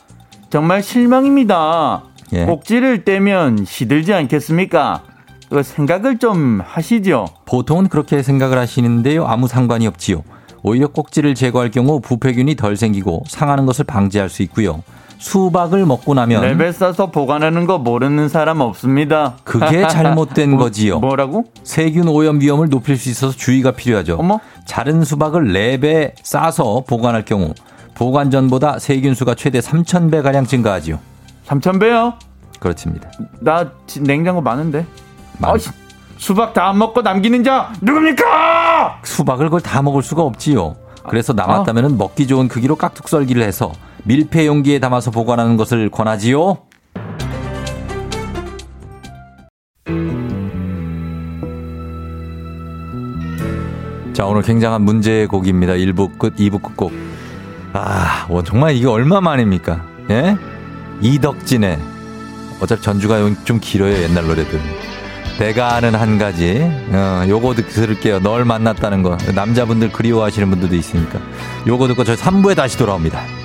정말 실망입니다. 예. 꼭지를 떼면 시들지 않겠습니까? 그 생각을 좀 하시죠. 보통은 그렇게 생각을 하시는데요. 아무 상관이 없지요. 오히려 꼭지를 제거할 경우 부패균이 덜 생기고 상하는 것을 방지할 수 있고요. 수박을 먹고 나면 랩에 싸서 보관하는 거 모르는 사람 없습니다. 그게 (laughs) 잘못된 뭐- 거지요. 뭐라고? 세균 오염 위험을 높일 수 있어서 주의가 필요하죠. 어머? 자른 수박을 랩에 싸서 보관할 경우 보관 전보다 세균 수가 최대 3,000배 가량 증가하지요. 3,000배요? 그렇습니다. 나 지- 냉장고 많은데. 많- 어, 씨, 수박 다 안 먹고 남기는 자 누굽니까? 수박을 그걸 다 먹을 수가 없지요. 그래서 남았다면 먹기 좋은 크기로 깍둑 썰기를 해서 밀폐 용기에 담아서 보관하는 것을 권하지요. 자, 오늘 굉장한 문제의 곡입니다. 1부 끝, 2부 끝곡. 아, 뭐 정말 이게 얼마 만입니까? 예? 이덕진의 어차피 전주가 좀 길어요, 옛날 노래들. 내가 아는 한 가지, 어, 요거 듣, 들을게요. 널 만났다는 거. 남자분들 그리워하시는 분들도 있으니까. 요거 듣고 저희 3부에 다시 돌아옵니다.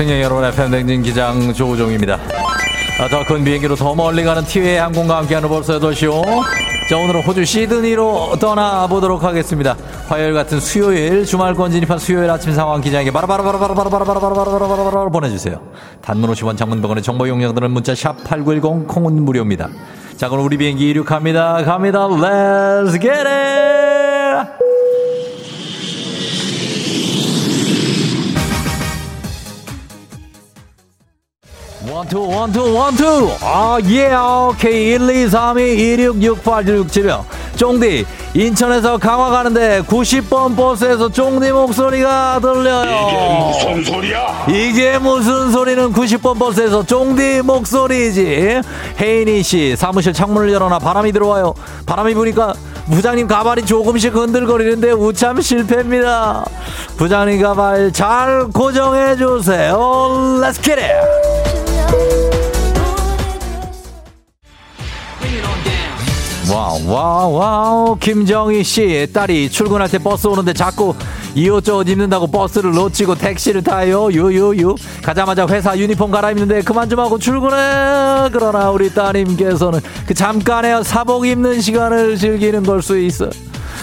승객 여러분, FM 댕진 기장 조우종입니다. 아, 더큰 비행기로 더 멀리 가는 티웨이 항공과 함께하는 벌써 8시요. 자, 오늘은 호주 시드니로 떠나보도록 하겠습니다. 화요일 같은 수요일, 주말권 진입한 수요일 아침 상황 기장에게 바로바로바로바로바로바로바로바로바로바로 보내주세요. 단문 50원 장문병원의 정보 용량들은 문자 샵8910 콩은 무료입니다. 자, 그럼 우리 비행기 이륙합니다. 갑니다. Let's get it! 원투 원투 원투 아예 오케이. 1 2 3 2 1 6 6 8 7 6 7명 쫑디 인천에서 강화 가는데 90번 버스에서 쫑디 목소리가 들려요. 무슨 소리야? 이게 무슨 소리는 90번 버스에서 쫑디 목소리지. 혜인이 씨 사무실 창문을 열어놔 바람이 들어와요. 바람이 부니까 부장님 가발이 조금씩 흔들거리는데 우참 실패입니다. 부장님 가발 잘 고정해 주세요. Let's get it wow wow wow. 김정희 씨 딸이 출근할 때 버스 오는데 자꾸 이 옷 저옷 입는다고 버스를 놓치고 택시를 타요. 유유유. 가자마자 회사 유니폼 갈아입는데 그만 좀 하고 출근해. 그러나 우리 따님께서는 그 잠깐의 사복 입는 시간을 즐기는 걸 수 있어.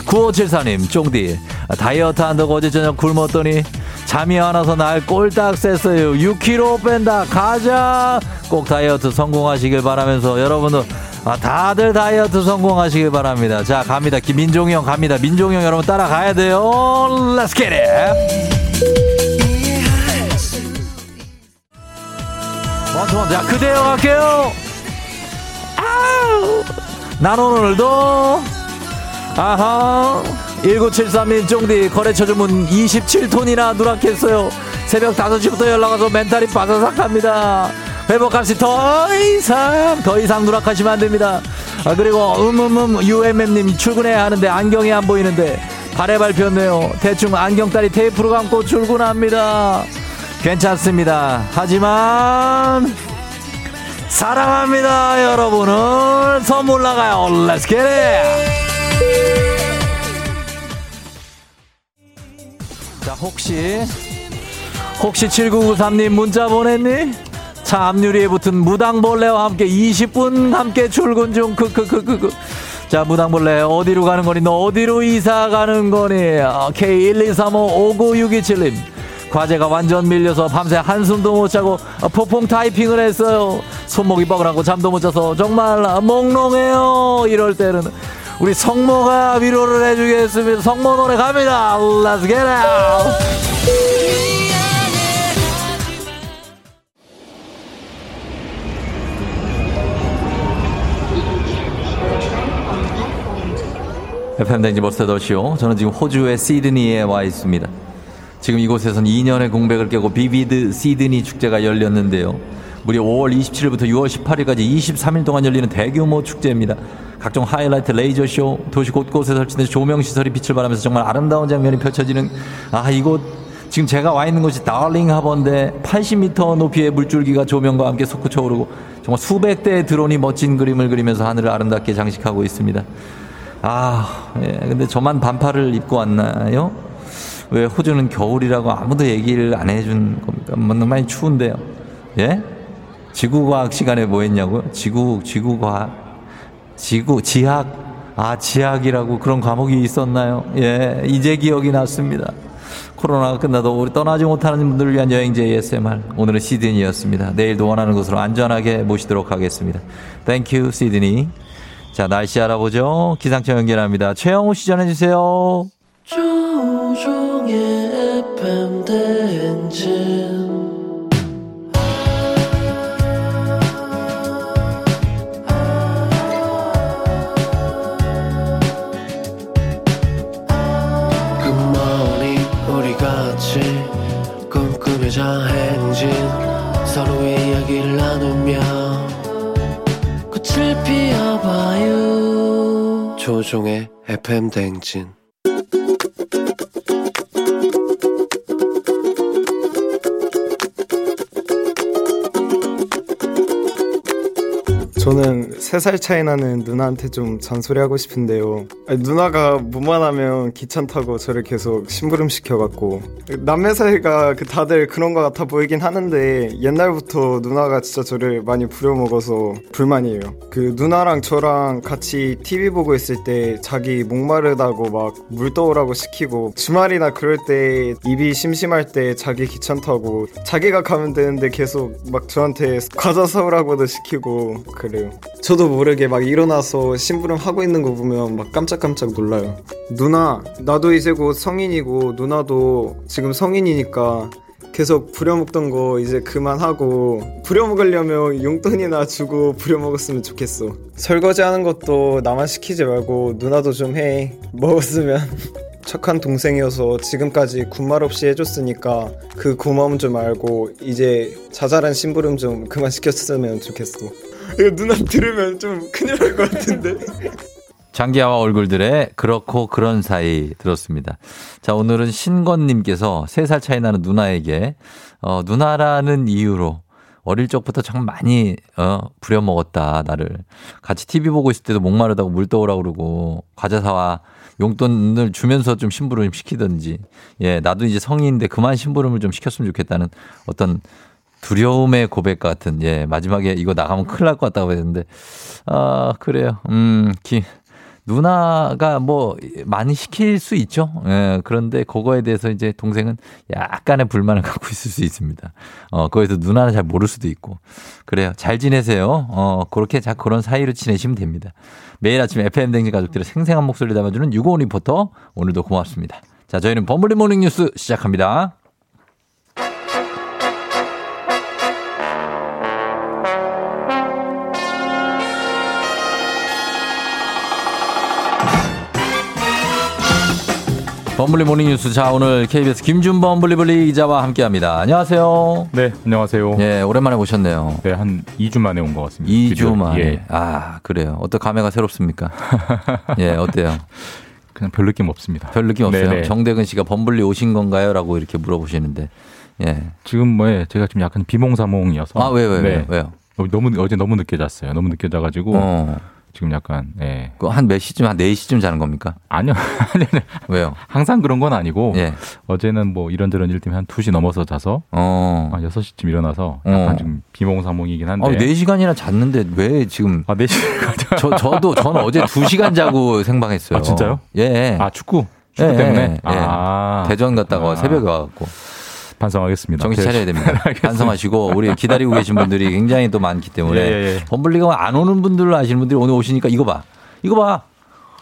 9574님 쫑디. 다이어트 한다고 어제 저녁 굶었더니 잠이 안 와서 날 꼴딱 셌어요. 6kg 뺀다. 가자. 꼭 다이어트 성공하시길 바라면서 여러분도 아, 다들 다이어트 성공하시길 바랍니다. 자, 갑니다. 김민종이 형 갑니다. 민종이 형 여러분 따라가야 돼요. Let's get it! 원투 원. 자, 그대여 갈게요. 아우! 난 오늘도 아하 1973님 쫑디 거래처 주문 27톤이나 누락했어요. 새벽 5시부터 연락와서 멘탈이 바사삭합니다. 회복값이 더 이상 더 이상 누락하시면 안 됩니다. 아 그리고 음음음 UMM님 출근해야 하는데 안경이 안 보이는데 발에 밟혔네요. 대충 안경다리 테이프로 감고 출근합니다. 괜찮습니다. 하지만 사랑합니다 여러분은 선물 나가요. Let's get it. 자 혹시 혹시 7993님 문자 보냈니? 차 앞유리에 붙은 무당벌레와 함께 20분 함께 출근 중. 크크크크크 자 무당벌레 어디로 가는 거니? 너 어디로 이사 가는 거니? K123559627님. 과제가 완전 밀려서 밤새 한숨도 못 자고 폭풍 타이핑을 했어요. 손목이 뻐근하고 잠도 못 자서 정말 몽롱해요. 이럴 때는 우리 성모가 위로를 해주겠습니다. 성모 노래 갑니다. Let's get out FM 대행진 버스더쇼. 저는 지금 호주의 시드니에 와 있습니다. 지금 이곳에서는 2년의 공백을 깨고 Vivid Sydney 축제가 열렸는데요. 무려 5월 27일부터 6월 18일까지 23일 동안 열리는 대규모 축제입니다. 각종 하이라이트 레이저쇼, 도시 곳곳에 설치된 조명시설이 빛을 발하면서 정말 아름다운 장면이 펼쳐지는 아 이곳 지금 제가 와 있는 곳이 달링 하버인데 80m 높이의 물줄기가 조명과 함께 솟구쳐 오르고 정말 수백 대의 드론이 멋진 그림을 그리면서 하늘을 아름답게 장식하고 있습니다. 아, 예, 근데 저만 반팔을 입고 왔나요? 왜 호주는 겨울이라고 아무도 얘기를 안 해준 겁니까? 많이 추운데요. 예? 지구과학 시간에 뭐 했냐고요? 지구, 지구과학, 지구, 지학, 아, 지학이라고 그런 과목이 있었나요? 예, 이제 기억이 났습니다. 코로나가 끝나도 우리 떠나지 못하는 분들을 위한 여행지 ASMR. 오늘은 시드니였습니다. 내일도 원하는 곳으로 안전하게 모시도록 하겠습니다. 땡큐, 시드니. 자, 날씨 알아보죠. 기상청 연결합니다. 최영우 씨 전해주세요. 조 봐요. 조종의 FM 대행진 저는 3살 차이 나는 누나한테 좀 잔소리하고 싶은데요. 누나가 뭐만 하면 귀찮다고 저를 계속 심부름 시켜갖고. 남매 사이가 그 다들 그런 것 같아 보이긴 하는데 옛날부터 누나가 진짜 저를 많이 부려먹어서 불만이에요. 그 누나랑 저랑 같이 TV 보고 있을 때 자기 목마르다고 막 물 떠오라고 시키고 주말이나 그럴 때 입이 심심할 때 자기 귀찮다고 자기가 가면 되는데 계속 막 저한테 과자 사오라고도 시키고 그래 요. 저도 모르게 막 일어나서 심부름 하고 있는 거 보면 막 깜짝깜짝 놀라요. 누나, 나도 이제 곧 성인이고 누나도 지금 성인이니까 계속 부려먹던 거 이제 그만하고 부려먹으려면 용돈이나 주고 부려먹었으면 좋겠어. 설거지 하는 것도 나만 시키지 말고 누나도 좀 해. 먹었으면. (laughs) 착한 동생이어서 지금까지 군말 없이 해줬으니까 그 고마움 좀 알고 이제 자잘한 심부름 좀 그만 시켰으면 좋겠어. 이거 누나 들으면 좀 큰일 날 것 같은데. 장기하와 얼굴들의 그렇고 그런 사이 들었습니다. 자, 오늘은 신건님께서 3살 차이 나는 누나에게, 어, 누나라는 이유로 어릴 적부터 참 많이, 어, 부려먹었다, 나를. 같이 TV 보고 있을 때도 목마르다고 물 떠오라고 그러고, 과자 사와 용돈을 주면서 좀 심부름 좀 시키든지, 예, 나도 이제 성인인데 그만 심부름을 좀 시켰으면 좋겠다는 어떤 두려움의 고백 같은, 예, 마지막에 이거 나가면 큰일 날 것 같다고 했는데, 아, 그래요. 음, 기, 누나가 뭐 많이 시킬 수 있죠. 예, 그런데 그거에 대해서 이제 동생은 약간의 불만을 (laughs) 갖고 있을 수 있습니다. 어, 거기서 누나는 잘 모를 수도 있고. 그래요. 잘 지내세요. 어, 그렇게 자, 그런 사이로 지내시면 됩니다. 매일 아침 FM 대행진 가족들의 생생한 목소리 담아주는 유고원 리포터. 오늘도 고맙습니다. 자, 저희는 범블리 morning 뉴스 시작합니다. 범블리 morning 뉴스. 자, 오늘 KBS 김준범 블리블리 기자와 함께 합니다. 안녕하세요. 네, 안녕하세요. 예, 오랜만에 오셨네요. 네, 한 2주 만에 온 것 같습니다. 2주 드디어. 만에. 예. 아, 그래요. 어떤 감회가 새롭습니까? (laughs) 예, 어때요? 그냥 별 느낌 없습니다. 별 느낌 없어요. 네네. 정대근 씨가 범블리 오신 건가요? 라고 이렇게 물어보시는데. 예. 지금 뭐 예, 제가 좀 약간 비몽사몽이어서. 아, 왜요, 왜요, 네. 왜요? 왜요? 너무 어제 너무 늦게 잤어요. 너무 늦게 자가지고 어. 지금 약간 예. 그한몇 시쯤, 한 4시쯤 자는 겁니까? 아니요. (laughs) 왜요? 항상 그런 건 아니고 예. 어제는 뭐 이런저런 일 때문에 한 2시 넘어서 자서 어. 한 6시쯤 일어나서 약간 어. 좀 비몽사몽이긴 한데. 아, 4시간이나 잤는데 왜 지금. 아, 4시간. (laughs) 저, 저도, 저는 어제 2시간 자고 생방했어요. 아, 진짜요? 예. 아, 축구. 축구 예, 때문에. 예, 예. 아. 대전 갔다가 아. 새벽에 와 갖고. 반성하겠습니다. 정신 차려야 됩니다. (laughs) 반성하시고 우리 기다리고 계신 분들이 굉장히 또 많기 때문에 예, 예, 예. 범블리가 안 오는 분들로 아시는 분들이 오늘 오시니까 이거 봐. 이거 봐.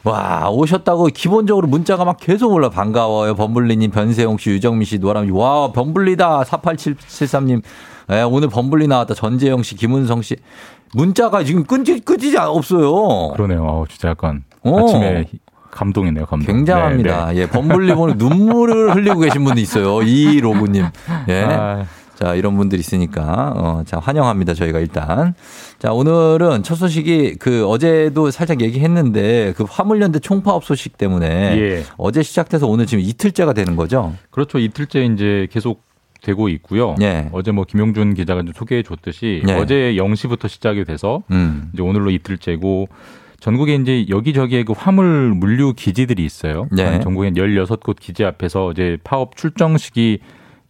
와, 오셨다고 기본적으로 문자가 막 계속 올라 반가워요. 범블리님, 변세용 씨, 유정민 씨, 노아람 씨. 와, 범블리다. 48773님. 예, 오늘 범블리 나왔다. 전재영 씨, 김은성 씨. 문자가 지금 끊지, 끊지지 없어요. 그러네요. 어, 진짜 약간 어. 아침에 감동이네요. 감동. 굉장합니다. 네, 네. 예, 범블리 보는 눈물을 흘리고 계신 분도 있어요. 이 로구님. 예. 아. 자, 이런 분들 있으니까, 어, 자, 환영합니다. 저희가 일단. 자, 오늘은 첫 소식이 그 어제도 살짝 얘기했는데 그 화물연대 총파업 소식 때문에 예. 어제 시작돼서 오늘 지금 이틀째가 되는 거죠? 그렇죠. 이틀째 이제 계속 되고 있고요. 예. 어제 뭐 김용준 기자가 좀 소개해 줬듯이 예. 어제 0시부터 시작이 돼서 음. 이제 오늘로 이틀째고 전국에 이제 여기저기에 그 화물 물류 기지들이 있어요. 네. 한 전국에 16곳 기지 앞에서 이제 파업 출정식이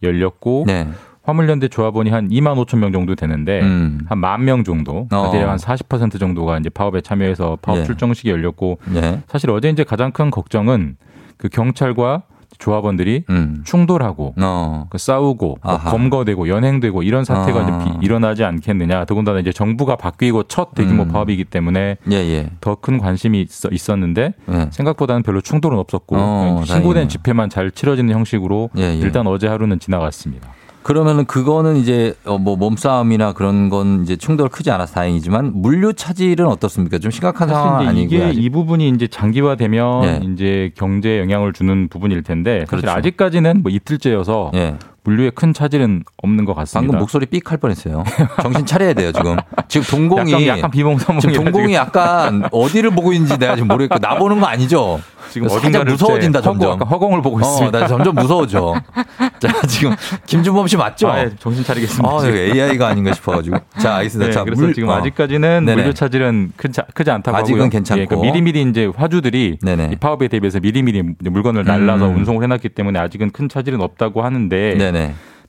열렸고 네. 화물연대 조합원이 한 2만 5천 명 정도 되는데 음. 한만 명 정도, 어. 대략 한 40% 정도가 이제 파업에 참여해서 파업 예. 출정식이 열렸고 예. 사실 어제 이제 가장 큰 걱정은 그 경찰과 조합원들이 음. 충돌하고 어. 그 싸우고 뭐. 검거되고 연행되고 이런 사태가 아. 이제 비- 일어나지 않겠느냐. 더군다나 이제 정부가 바뀌고 첫 대규모 음. 파업이기 때문에 예, 예. 더큰 관심이 있어, 있었는데 예. 생각보다는 별로 충돌은 없었고 어, 신고된. 집회만 잘 치러지는 형식으로 예, 예. 일단 어제 하루는 지나갔습니다. 그러면은 그거는 이제 어, 뭐 몸싸움이나 그런 건 이제 충돌 크지 않아서 다행이지만 물류 차질은 어떻습니까? 좀 심각한 상황 아니고요. 이 부분이 이제 장기화되면 네. 이제 경제에 영향을 주는 부분일 텐데 사실 그렇죠. 아직까지는 뭐 이틀째여서 예. 물류에 큰 차질은 없는 것 같습니다. 방금 목소리 삑 할 뻔했어요. 정신 차려야 돼요 지금. 지금 동공이 약간, 약간 비몽사몽 지금 동공이 약간 어디를 보고 있는지 내가 지금 모르겠고 나 보는 거 아니죠? 지금 살짝 어딘가를 무서워진다 점점. 허공을 보고 어, 있습니다. 나 점점 무서워져. (laughs) 자 지금 김준범 씨 맞죠? 아, 예, 정신 차리겠습니다. 아, 지금. AI가 아닌가 싶어가지고. 자, 알겠습니다. 네, 자, 그래서 물- 지금 어. 아직까지는 네네. 물류 차질은 큰 차- 크지 않다고 아직은 하고요. 괜찮고. 예, 그러니까 미리미리 이제 화주들이 네네. 이 파업에 대비해서 미리미리 물건을 날라서 음. 운송을 해놨기 때문에 아직은 큰 차질은 없다고 하는데 네네.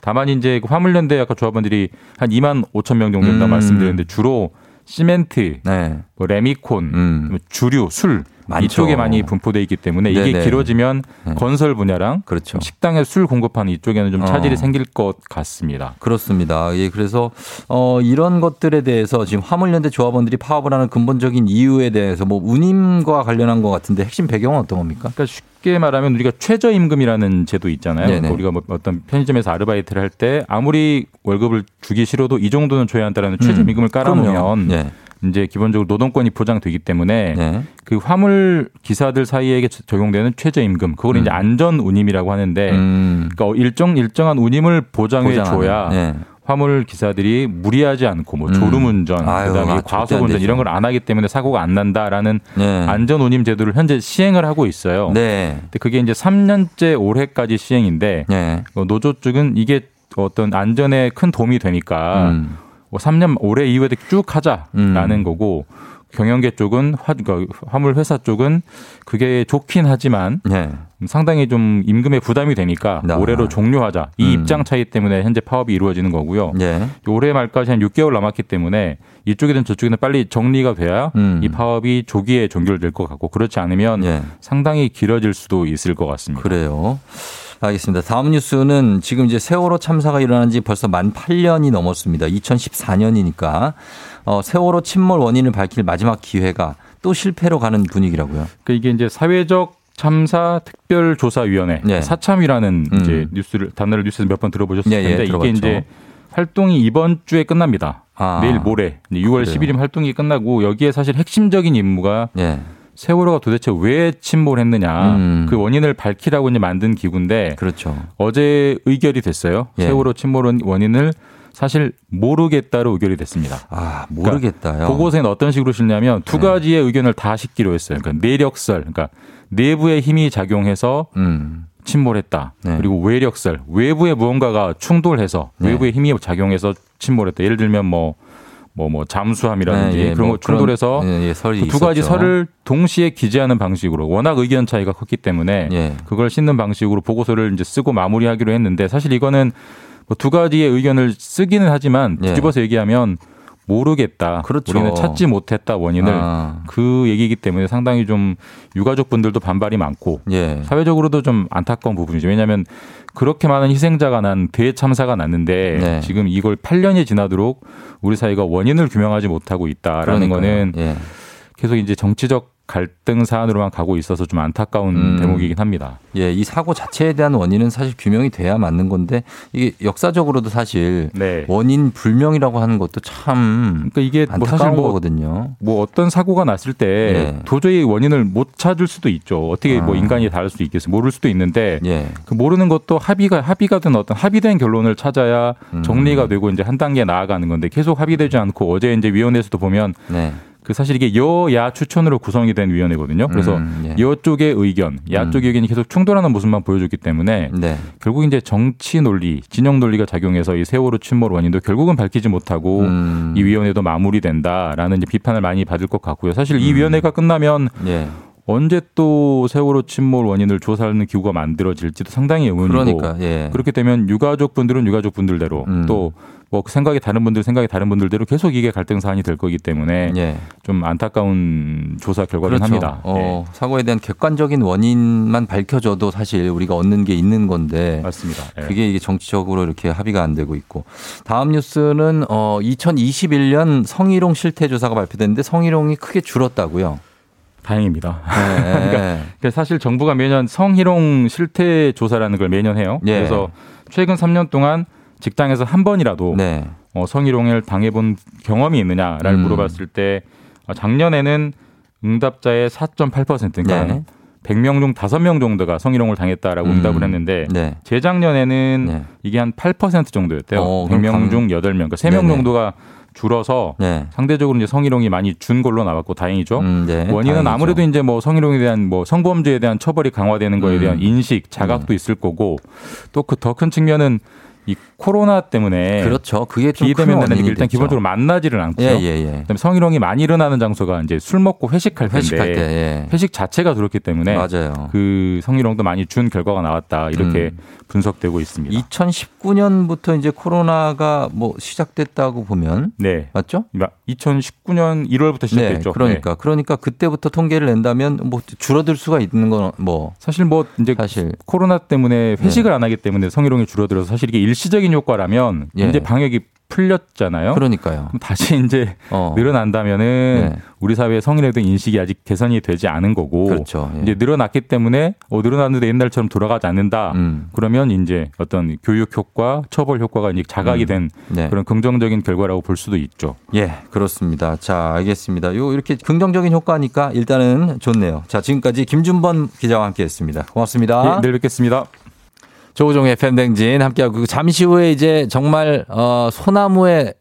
다만 이제 그 화물연대 아까 조합원들이 한 2만 5천 명 정도 된다 음. 말씀드렸는데 주로 시멘트, 네. 뭐 레미콘, 뭐 주류, 술 많죠. 이쪽에 많이 분포돼 있기 때문에 이게 네네. 길어지면 네. 건설 분야랑 그렇죠. 식당에 술 공급하는 이쪽에는 좀 차질이 어. 생길 것 같습니다. 그렇습니다. 예, 그래서 어 이런 것들에 대해서 지금 화물연대 조합원들이 파업을 하는 근본적인 이유에 대해서 뭐 운임과 관련한 것 같은데 핵심 배경은 어떤 겁니까? 그러니까 쉽게 말하면 우리가 최저임금이라는 제도 있잖아요. 그러니까 우리가 뭐 어떤 편의점에서 아르바이트를 할 때 아무리 월급을 주기 싫어도 이 정도는 줘야 한다라는 최저임금을 깔아놓으면. 이제 기본적으로 노동권이 보장되기 때문에 네. 그 화물 기사들 사이에 적용되는 최저임금 그걸 음. 이제 안전 운임이라고 하는데 그러니까 일정 일정한 운임을 보장해 줘야 네. 화물 기사들이 무리하지 않고 뭐 음. 졸음 운전 아유, 그다음에 아, 과속 운전 되죠. 이런 걸 안 하기 때문에 사고가 안 난다라는 네. 안전 운임 제도를 현재 시행을 하고 있어요. 네. 근데 그게 이제 3년째 올해까지 시행인데 네. 어, 노조 쪽은 이게 어떤 안전에 큰 도움이 되니까 음. 뭐 3년 올해 이후에도 쭉 하자라는 거고 경영계 쪽은 화, 그러니까 화물 회사 쪽은 그게 좋긴 하지만 네. 상당히 좀 임금에 부담이 되니까 아. 올해로 종료하자 이 음. 입장 차이 때문에 현재 파업이 이루어지는 거고요. 네. 올해 말까지 한 6개월 남았기 때문에 이쪽이든 저쪽이든 빨리 정리가 돼야 음. 이 파업이 조기에 종결될 것 같고 그렇지 않으면 예. 상당히 길어질 수도 있을 것 같습니다. 그래요. 알겠습니다. 다음 뉴스는 지금 이제 세월호 참사가 일어난 지 벌써 만 8년이 넘었습니다. 2014년이니까 어, 세월호 침몰 원인을 밝힐 마지막 기회가 또 실패로 가는 분위기라고요. 그 이게 이제 사회적 참사 특별조사위원회 네. 사참이라는 음. 이제 뉴스를 단어를 뉴스에서 몇 번 들어보셨을 예, 예, 텐데 들어봤죠. 이게 이제 활동이 이번 주에 끝납니다. 아. 내일 모레 이제 6월 그래요. 10일이면 활동이 끝나고 여기에 사실 핵심적인 임무가 예. 세월호가 도대체 왜 침몰했느냐 음. 그 원인을 밝히라고 이제 만든 기구인데 그렇죠. 어제 의결이 됐어요. 예. 세월호 침몰 원인을 사실 모르겠다로 의결이 됐습니다. 아, 모르겠다요. 그곳에는 어떤 식으로 실냐면 두 네. 가지의 의견을 다 싣기로 했어요. 그러니까 내력설, 그러니까 내부의 힘이 작용해서 음. 침몰했다. 네. 그리고 외력설, 외부의 무언가가 충돌해서 네. 외부의 힘이 작용해서 침몰했다. 예를 들면 뭐 뭐 뭐 잠수함이라든지 네, 예, 그런 뭐 거 충돌해서 예, 예, 설이 그 두 가지 있었죠. 설을 동시에 기재하는 방식으로 워낙 의견 차이가 컸기 때문에 예. 그걸 싣는 방식으로 보고서를 이제 쓰고 마무리하기로 했는데 사실 이거는 뭐 두 가지의 의견을 쓰기는 하지만 예. 뒤집어서 얘기하면 모르겠다. 그렇죠. 우리는 찾지 못했다 원인을 아. 그 얘기이기 때문에 상당히 좀 유가족 분들도 반발이 많고 예. 사회적으로도 좀 안타까운 부분이죠. 왜냐하면 그렇게 많은 희생자가 난 대참사가 났는데 네. 지금 이걸 8년이 지나도록 우리 사회가 원인을 규명하지 못하고 있다라는 그러니까요. 거는 예. 계속 이제 정치적 갈등 사안으로만 가고 있어서 좀 안타까운 음. 대목이긴 합니다. 예, 이 사고 자체에 대한 원인은 사실 규명이 돼야 맞는 건데 이게 역사적으로도 사실 네. 원인 불명이라고 하는 것도 참 그러니까 이게 뭐 사실 안타까운 뭐 거거든요. 뭐 어떤 사고가 났을 때 예. 도저히 원인을 못 찾을 수도 있죠. 어떻게 뭐 아. 인간이 다를 수도 있겠어요. 모를 수도 있는데 예. 그 모르는 것도 합의가 합의가 된 어떤 합의된 결론을 찾아야 음. 정리가 되고 이제 한 단계 나아가는 건데 계속 합의되지 않고 어제 이제 위원회에서도 보면 네. 그 사실 이게 여야 추천으로 구성이 된 위원회거든요. 그래서 음, 예. 여 쪽의 의견, 야 음. 쪽의 의견이 계속 충돌하는 모습만 보여줬기 때문에 네. 결국 이제 정치 논리, 진영 논리가 작용해서 이 세월호 침몰 원인도 결국은 밝히지 못하고 음. 이 위원회도 마무리된다라는 이제 비판을 많이 받을 것 같고요. 사실 음. 이 위원회가 끝나면 예. 언제 또 세월호 침몰 원인을 조사하는 기구가 만들어질지도 상당히 의문이고 그러니까 예. 그렇게 되면 유가족 분들은 유가족 분들대로 음. 또뭐 생각이 다른 분들 생각이 다른 분들대로 계속 이게 갈등 사안이 될 거기 때문에 예. 좀 안타까운 조사 결과긴 합니다. 예. 어, 사고에 대한 객관적인 원인만 밝혀져도 사실 우리가 얻는 게 있는 건데 맞습니다. 예. 그게 이게 정치적으로 이렇게 합의가 안 되고 있고 다음 뉴스는 어 2021년 성희롱 실태 조사가 발표됐는데 성희롱이 크게 줄었다고요. 다행입니다. 네. (laughs) 그러니까 사실 정부가 매년 성희롱 실태 조사라는 걸 매년 해요. 예. 그래서 최근 3년 동안 직장에서 한 번이라도 네. 어, 성희롱을 당해본 경험이 있느냐를 음. 물어봤을 때 어, 작년에는 응답자의 4.8% 그러니까 네. 100명 중 5명 정도가 성희롱을 당했다라고 음. 응답을 했는데 네. 재작년에는 네. 이게 한 8% 정도였대요. 어, 그럼 100명 강- 중 8명. 그러니까 3명 네네. 정도가 줄어서 네. 상대적으로 이제 성희롱이 많이 준 걸로 나왔고 다행이죠. 음, 네. 원인은 다행이죠. 아무래도 이제 뭐 성희롱에 대한 뭐 성범죄에 대한 처벌이 강화되는 거에 음. 대한 인식, 자각도 있을 거고 또 그 더 큰 측면은 이 코로나 때문에 그렇죠. 그게 좀 비대면 원인이 일단 됐죠. 기본적으로 만나지를 않고요. 예, 예, 예. 그다음에 성희롱이 많이 일어나는 장소가 이제 술 먹고 회식할 텐데 회식할 때, 예. 회식 자체가 그렇기 때문에 맞아요. 그 성희롱도 많이 준 결과가 나왔다 이렇게 음. 분석되고 있습니다. 2019년부터 이제 코로나가 뭐 시작됐다고 보면 네. 맞죠? 2019년 1월부터 시작됐죠. 네, 그러니까 그러니까 그때부터 통계를 낸다면 뭐 줄어들 수가 있는 건 뭐 사실 뭐 이제 사실 코로나 때문에 회식을 안 하기 때문에 성희롱이 줄어들어서 사실 이게 일시적인 효과라면 예. 이제 방역이 풀렸잖아요. 그러니까요. 다시 (laughs) 이제 어. 늘어난다면은 네. 우리 사회의 성인에 대한 인식이 아직 개선이 되지 않은 거고 그렇죠. 예. 이제 늘어났기 때문에 어, 늘어났는데 옛날처럼 돌아가지 않는다. 음. 그러면 이제 어떤 교육 효과, 처벌 효과가 이제 자각이 음. 된 네. 그런 긍정적인 결과라고 볼 수도 있죠. 예, 그렇습니다. 자, 알겠습니다. 요 이렇게 긍정적인 효과니까 일단은 좋네요. 자, 지금까지 김준범 기자와 함께했습니다. 고맙습니다. 예, 내일 뵙겠습니다. 조우종의 팬댕진 함께하고 잠시 후에 이제 정말 어, 소나무의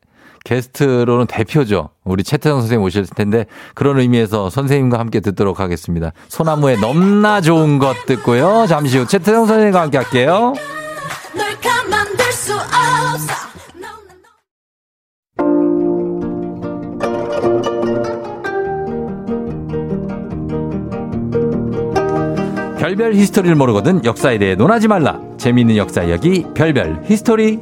게스트로는 대표죠. 우리 최태성 선생님 오실 텐데 그런 의미에서 선생님과 함께 듣도록 하겠습니다. 소나무의 넘나 좋은 것 듣고요. 잠시 후 최태성 선생님과 함께 할게요. 별별 히스토리를 모르거든 역사에 대해 논하지 말라. 재미있는 역사 이야기 별별 히스토리.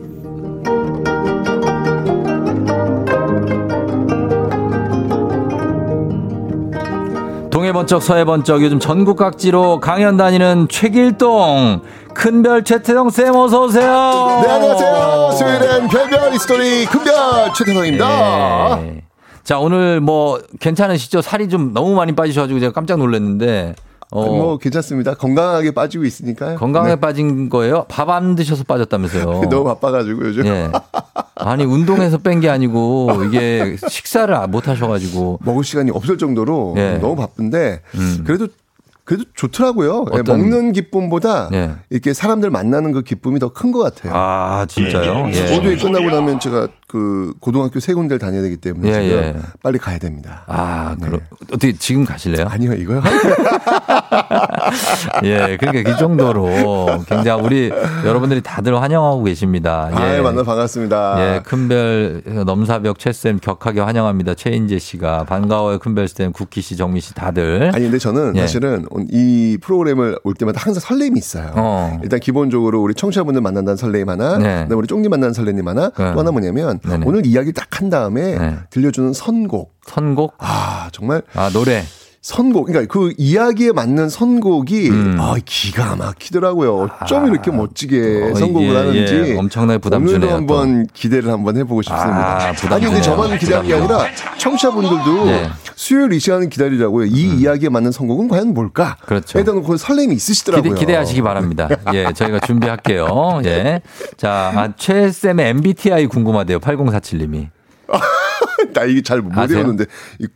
동해 번쩍 서해 번쩍 요즘 전국 각지로 강연 다니는 최길동 큰별 최태성 쌤 어서 오세요. 네, 안녕하세요. 수요일엔 별별 히스토리 큰별 최태성입니다. 예. 자 오늘 뭐 괜찮으시죠? 살이 좀 너무 많이 빠지셔가지고 제가 깜짝 놀랐는데 어, 뭐 괜찮습니다. 건강하게 빠지고 있으니까요. 건강에 네. 빠진 거예요? 밥 안 드셔서 빠졌다면서요? (laughs) 너무 바빠가지고 요즘. 예. 아니 운동해서 뺀 게 아니고 이게 식사를 못 하셔가지고 먹을 시간이 없을 정도로 예. 너무 바쁜데 음. 그래도 그래도 좋더라고요. 예, 어떤- 먹는 기쁨보다 예. 이렇게 사람들 만나는 그 기쁨이 더 큰 것 같아요. 아 진짜요? 예. 모두에 끝나고 나면 제가 그 고등학교 세 군데를 다녀야 되기 때문에 예, 지금 예. 빨리 가야 됩니다. 아, 그럼 어떻게 지금 가실래요? 아니요, 이거요. (laughs) 예, 그러니까 그 정도로 굉장히 우리 여러분들이 다들 환영하고 계십니다. 예. 아, 만나 반갑습니다. 예, 큰별 넘사벽 최쌤 격하게 환영합니다. 최인재 씨가 반가워요. 큰별 쌤, 국기 씨, 정미 씨 다들. 아니 근데 저는 예. 사실은 이 프로그램을 올 때마다 항상 설렘이 있어요. 어. 일단 기본적으로 우리 청취자분들 만난다는 설렘 하나, 네. 그다음에 우리 쫑님 만나는 설렘 하나, 네. 또 하나 뭐냐면 네네. 오늘 이야기 딱한 다음에 네. 들려주는 선곡. 선곡? 아 정말 아 노래. 선곡, 그러니까 그 이야기에 맞는 선곡이 음. 아 기가 막히더라고요. 어쩜 이렇게 멋지게 어, 선곡을 예, 하는지 예. 엄청나게 부담 오늘도 주네요, 한번 기대를 한번 해보고 싶습니다. 아, 부담 니 근데. 저만 기대한 게 아니라 청취자분들도 네. 수요일 이 시간을 기다리라고요. 이 이야기에 맞는 선곡은 과연 뭘까? 음. 그렇죠. 일단 그 설렘이 있으시더라고요. 기대, 기대 하시기 바랍니다. 예, 저희가 준비할게요. 예. 자, 아, 최 쌤의 MBTI 궁금하대요. 8047님이. (laughs) 나 이게 잘못 아세요? 외우는데 이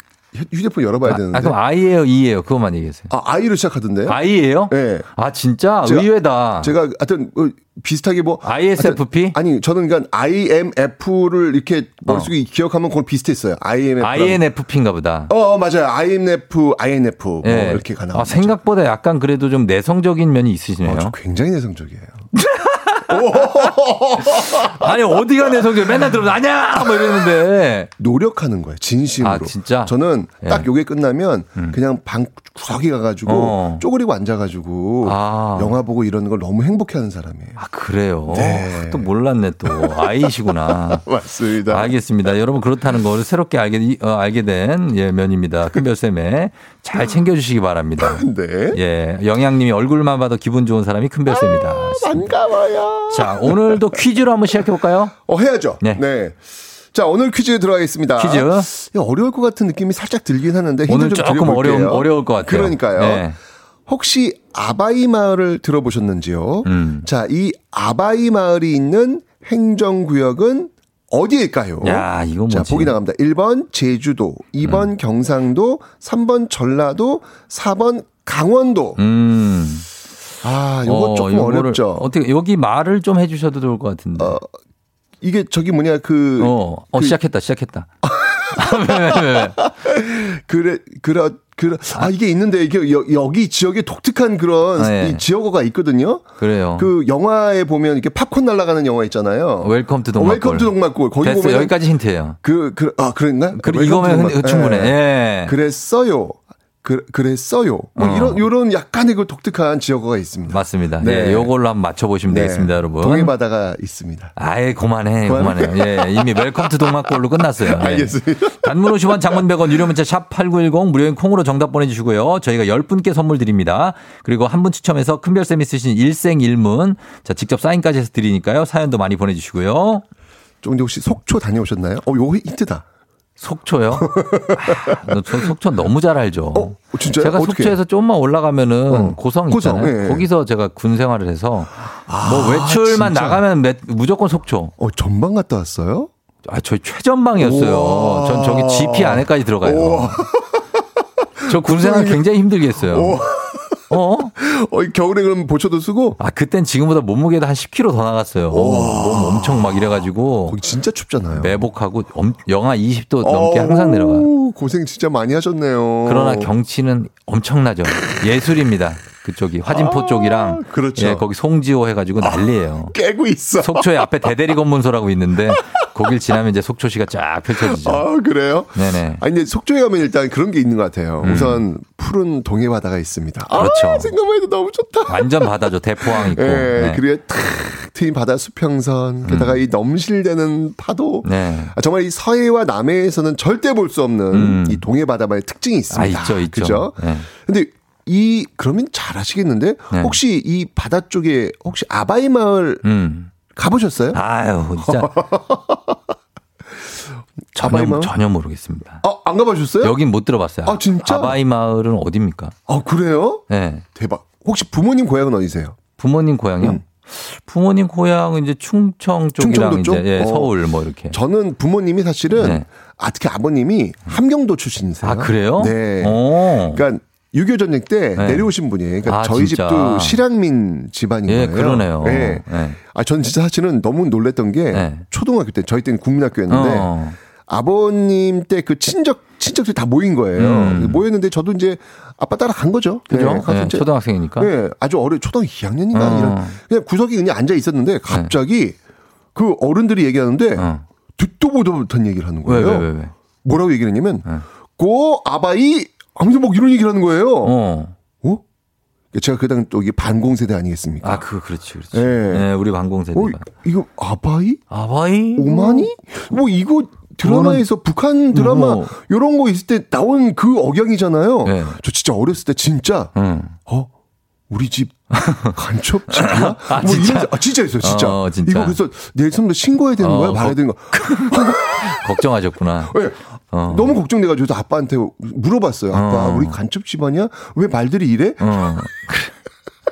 휴대폰 열어봐야 되는데. 아, 그럼 I예요, E예요? 그것만 얘기하세요. 아, I로 시작하던데요? I예요? 네. 아, 진짜? 제가- 의외다. 제가 하여튼 어, 비슷하게 뭐 ISFP? 아니 저는 그러니까 IMF를 이렇게 머릿속에 기억하면 그건 비슷했어요. IMF. INFP인가 보다. 어, 어, 맞아요. IMF, INF 뭐 예. 이렇게 가나. 아, 생각보다 약간 그래도 좀 내성적인 면이 있으시네요. 어, 저 굉장히 내성적이에요. (laughs) (laughs) 아니, 어디가 내 성적 맨날 들으면 아냐! 뭐 이러는데. 노력하는 거예요. 진심으로. 아, 진짜? 저는 딱 예. 요게 끝나면 그냥 방 구석에 가가지고 어. 쪼그리고 앉아가지고 아. 영화 보고 이러는 걸 너무 행복해하는 사람이에요. 아, 그래요? 네. 또 몰랐네, 또. A이시구나. (laughs) 맞습니다. 알겠습니다. 여러분 그렇다는 걸 새롭게 알게 어, 알게 된 예, 면입니다. 큰별쌤에 잘 (laughs) 챙겨주시기 바랍니다. 네. 예, 영양님이 얼굴만 봐도 기분 좋은 사람이 큰별 쌤이다. 반가워요. 자, 오늘도 퀴즈로 한번 시작해 볼까요? 어, 해야죠. 네. 네. 자, 오늘 퀴즈 들어가겠습니다. 퀴즈. 어려울 것 같은 느낌이 살짝 들긴 하는데 오늘 좀 조금 드려볼게요. 어려운 어려울 것 같아요. 그러니까요. 네. 혹시 아바이 마을을 들어보셨는지요? 음. 자, 이 아바이 마을이 있는 행정구역은 어디일까요? 야, 이거 자, 뭐지? 보기 나갑니다. 1번 제주도, 2번 음. 경상도, 3번 전라도, 4번 강원도. 음. 아, 요거 어, 조금 어렵죠. 어떻게 여기 말을 좀 해주셔도 좋을 것 같은데. 어, 이게 저기 뭐냐 그 어, 그- 시작했다, 시작했다. (laughs) 왜, 왜, 왜, 왜? 그래, 그래, 그래. 아, 이게 있는데, 이게 여, 여기 지역에 독특한 그런 네. 이 지역어가 있거든요. 그래요. 그 영화에 보면 이렇게 팝콘 날아가는 영화 있잖아요. Welcome to 동막골. Welcome to 동막골. 거기 됐어요. 보면 여기까지 힌트예요. 그, 그, 아, 그랬나? Welcome 이거면 충분해. 예. 그랬어요. 그, 그랬어요. 뭐 어. 이런, 요런 약간의 그 독특한 지역어가 있습니다. 맞습니다. 네. 예, 요걸로 한번 맞춰 보시면 네. 되겠습니다, 여러분. 동해바다가 있습니다. 아 예 그만해, 그만해? 그만해. 예, 이미 Welcome to 동막골로 끝났어요. 예. 알겠습니다. 단문 50원, 장문 100원, 유료 문자 샵 8910, 무료인 콩으로 정답 보내주시고요. 저희가 10 분께 선물 드립니다. 그리고 한 분 추첨해서 큰별 쌤이 쓰신 일생일문. 자, 직접 사인까지 해서 드리니까요. 사연도 많이 보내주시고요. 쫑디 혹시 속초 다녀오셨나요? 어, 요거 힌트다. 속초요? 아, 너저 속초 너무 잘 알죠. 어? 제가 어떻게? 속초에서 좀만 올라가면은 어, 고성 고성, 있잖아요. 예. 거기서 제가 군 생활을 해서 뭐 아, 외출만 진짜? 나가면 매- 무조건 속초. 어, 전방 갔다 왔어요? 아, 저희 최전방이었어요. 우와. 전 저기 GP 안에까지 들어가요. 저 군 생활 굉장히 힘들게 했어요. 오. 어? (laughs) 어, 이 겨울에 그럼 보초도 쓰고? 아, 그땐 지금보다 몸무게도 한 10kg 더 나갔어요. 몸 엄청 막 이래가지고. 거기 진짜 춥잖아요. 매복하고 엄- 영하 20도 넘게 항상 내려가. 어우, 고생 진짜 많이 하셨네요. 그러나 경치는 엄청나죠. 예술입니다. 그쪽이 화진포 쪽이랑 그렇죠. 예, 거기 송지호 해가지고 난리예요. 깨고 있어. 속초에 앞에 대대리 검문소라고 있는데 거길 지나면 이제 속초시가 쫙 펼쳐지죠. 아, 그래요? 네네. 아니, 근데 속초에 가면 일단 그런 게 있는 것 같아요. 음. 우선 푸른 동해 바다가 있습니다. 그렇죠. 아, 생각만 해도 너무 좋다. 완전 바다죠. 대포항 있고. 예, 네. 그리고 탁 트인 바다 수평선, 게다가 이 넘실대는 파도. 네. 아, 정말 이 서해와 남해에서는 절대 볼 수 없는 음. 이 동해 바다만의 특징이 있습니다. 아, 있죠, 있죠. 그죠? 네. 근데 이 그러면 잘 아시겠는데 네. 혹시 이 바다 쪽에 혹시 아바이 마을 음. 가보셨어요? 아유, 진짜. (laughs) 아바이 전혀, 마을? 전혀 모르겠습니다. 아, 안 가보셨어요? 여긴 못 들어봤어요. 아, 진짜? 아바이 마을은 어딥니까? 아, 그래요? 네. 대박. 혹시 부모님 고향은 어디세요? 부모님 고향이요? 음. 부모님 고향은 이제 충청 쪽이랑? 이제 예, 어. 서울 뭐 이렇게. 저는 부모님이 사실은 네. 아, 특히 아버님이 함경도 출신이세요. 아, 그래요? 네. 오. 그러니까 6.25 전쟁 때 네. 내려오신 분이에요. 그러니까 아, 저희 진짜. 집도 실향민 집안인 예, 거예요. 그러네요. 네. 네. 아, 전 진짜 사실은 너무 놀랬던 게 네. 초등학교 때 저희 때는 국민학교였는데 어. 아버님 때 그 친척 친척들이 다 모인 거예요. 음. 모였는데 저도 이제 아빠 따라 간 거죠. 그죠? 네, 초등학생이니까. 네, 아주 어려 초등학교 2학년인가 어. 이런 그냥 구석에 그냥 앉아 있었는데 갑자기 그 어른들이 얘기하는데 어. 듣도 보도 못한 얘기를 하는 왜, 거예요. 왜, 왜, 왜? 뭐라고 얘기를 했냐면 네. 고 아바이 아무튼 뭐 이런 얘기를 하는 거예요. 어. 어? 제가 그당 또 이게 반공 세대 아니겠습니까? 아, 그, 그렇지, 그렇지. 예. 네, 우리 방공세대가. 어, 이거 아바이? 아바이? 오마니? 뭐 이거 드라마에서 북한 드라마 뭐. 요런 거 있을 때 나온 그 억양이잖아요. 네. 저 진짜 어렸을 때 진짜 응. 어 우리 집 간첩집이야? (laughs) 아, 뭐 진짜? 이런 아 진짜 있어요, 진짜. 어, 진짜. 이거 그래서 내일 선배 신고해야 되는 어, 거야, 말해야 거- 되는 거야. (laughs) 걱정하셨구나. 네. 어. 너무 걱정돼가지고 저 아빠한테 물어봤어요. 아빠, 어. 우리 간첩 집안이야? 왜 말들이 이래? 어. (laughs)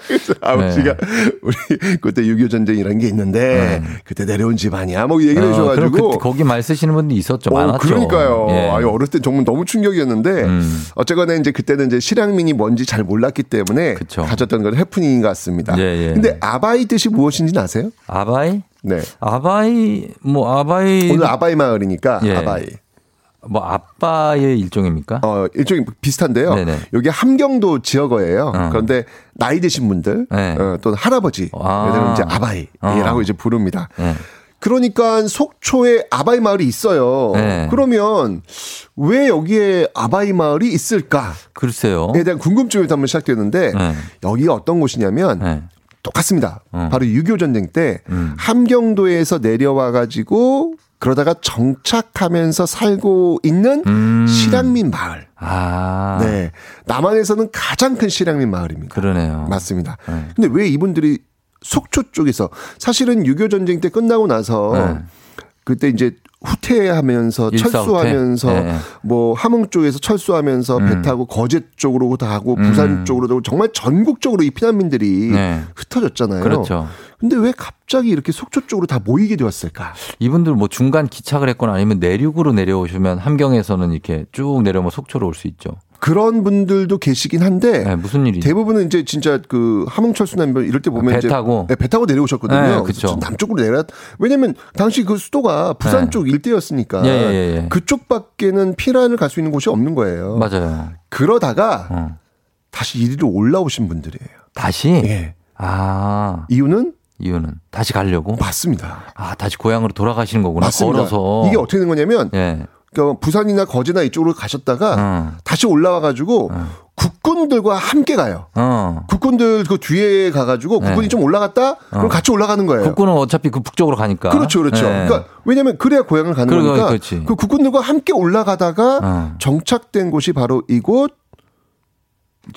그래서 아버지가 우리 그때 6.25 전쟁이라는 게 있는데 그때 내려온 집안이야. 뭐 얘기를 어, 해줘가지고. 그, 거기 말 쓰시는 분도 있었죠. 어, 많았죠. 그러니까요. 예. 아유, 어렸을 때 정말 너무 충격이었는데, 음. 어쨌거나 이제 그때는 이제 실향민이 뭔지 잘 몰랐기 때문에 그쵸. 가졌던 건 해프닝인 것 같습니다. 예, 예. 근데 아바이 뜻이 무엇인지 아세요? 아바이? 네. 아바이, 뭐, 아바이. 오늘 아바이 마을이니까 예. 아바이. 뭐, 아빠의 일종입니까? 어, 일종이 비슷한데요. 네네. 여기 함경도 지역어예요. 어. 그런데 나이 드신 분들, 네. 어, 또는 할아버지, 아. 얘들은 이제 아바이라고 어. 이제 부릅니다. 네. 그러니까 속초에 아바이 마을이 있어요. 네. 그러면 왜 여기에 아바이 마을이 있을까? 글쎄요. 에 대한 궁금증이 한번 시작되는데 네. 여기가 어떤 곳이냐면 네. 똑같습니다. 어. 바로 6.25 전쟁 때 음. 함경도에서 내려와 가지고 그러다가 정착하면서 살고 있는 음. 실향민 마을. 아. 네. 남한에서는 가장 큰 실향민 마을입니다. 그러네요. 맞습니다. 네. 근데 왜 이분들이 속초 쪽에서 사실은 6.25 전쟁 때 끝나고 나서 네. 그때 이제 후퇴하면서 철수하면서 후퇴? 네. 뭐 함흥 쪽에서 철수하면서 배 음. 타고 거제 쪽으로 다 하고 부산 음. 쪽으로도 하고 정말 전국적으로 이 피난민들이 네. 흩어졌잖아요. 그렇죠. 근데 왜 갑자기 이렇게 속초 쪽으로 다 모이게 되었을까? 이분들 뭐 중간 기착을 했거나 아니면 내륙으로 내려오시면 함경에서는 이렇게 쭉 내려오면 속초로 올 수 있죠. 그런 분들도 계시긴 한데 네, 무슨 일이 대부분은 이제 진짜 그 함흥철수나 뭐 이럴 때 보면 배 이제 타고? 네, 배 타고 내려오셨거든요. 네. 남쪽으로 내려 왜냐면 당시 그 수도가 부산 네. 쪽 일대였으니까 예, 예, 예. 그쪽밖에는 피란을 갈 수 있는 곳이 없는 거예요. 맞아요. 그러다가 어. 다시 이리로 올라오신 분들이에요. 다시? 예. 아. 이유는 이유는 다시 가려고? 맞습니다. 아, 다시 고향으로 돌아가시는 거구나. 맞습니다. 걸어서. 이게 어떻게 된 거냐면 예. 그러니까 부산이나 거제나 이쪽으로 가셨다가 어. 다시 올라와가지고 국군들과 함께 가요. 어. 국군들 그 뒤에 가가지고 국군이 네. 좀 올라갔다 그럼 어. 같이 올라가는 거예요. 국군은 어차피 그 북쪽으로 가니까. 그렇죠, 그렇죠. 예. 그러니까 왜냐하면 그래야 고향을 가는 그러- 거니까 그렇지. 그 국군들과 함께 올라가다가 어. 정착된 곳이 바로 이곳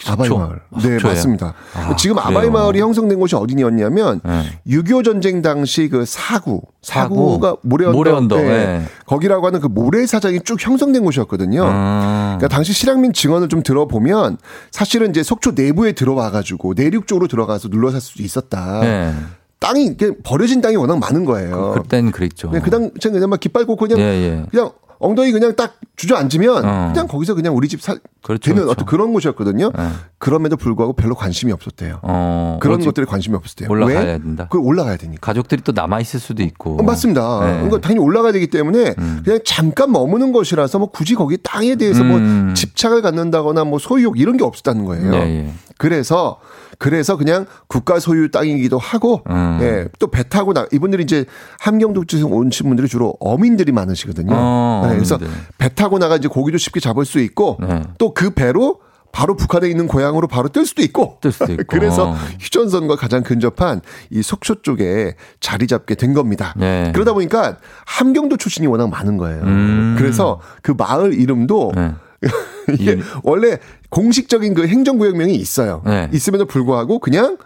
아바이. 마을. 아, 네? 맞습니다. 아, 지금 그래요? 아바이 마을이 형성된 곳이 어디였냐면 네. 6.25 전쟁 당시 그 사구, 사구. 사구가 모래언덕, 모래언덕, 네. 네. 거기라고 하는 그 모래사장이 쭉 형성된 곳이었거든요. 음. 그러니까 당시 실향민 증언을 좀 들어보면 사실은 이제 속초 내부에 들어와 가지고 내륙 쪽으로 들어가서 눌러 살수 있었다. 네. 땅이 버려진 땅이 워낙 많은 거예요. 그땐 그랬죠. 그냥 그 당시에 그냥 막 깃발 꽂고 그냥 예, 예. 그냥 엉덩이 그냥 딱 주저앉으면 어. 그냥 거기서 그냥 우리 집살 그렇죠, 되는 그렇죠. 어떤 그런 곳이었거든요. 네. 그럼에도 불구하고 별로 관심이 없었대요. 어, 그런 것들에 관심이 없었대요. 올라가야 왜? 된다. 그걸 올라가야 되니까. 가족들이 또 남아 있을 수도 있고. 어, 맞습니다. 네. 그러니까 당연히 올라가야 되기 때문에 그냥 잠깐 머무는 것이라서 뭐 굳이 거기 땅에 대해서 음. 뭐 집착을 갖는다거나 뭐 소유욕 이런 게 없었다는 거예요. 예, 예. 그래서 그래서 그냥 국가 소유 땅이기도 하고 음. 예, 또 배 타고 나 이분들이 이제 함경도 쪽에서 오신 분들이 주로 어민들이 많으시거든요. 어, 네, 그래서. 배 타고 나가 이제 고기도 쉽게 잡을 수 있고 네. 또그 배로 바로 북한에 있는 고향으로 바로 뜰 수도 있고. 뜰 수도 있고. (laughs) 그래서 휴전선과 가장 근접한 이 속초 쪽에 자리 잡게 된 겁니다. 네. 그러다 보니까 함경도 출신이 워낙 많은 거예요. 음. 그래서 그 마을 이름도 네. (laughs) 이게 원래 공식적인 그 행정구역명이 있어요. 네. 있음에도 불구하고 그냥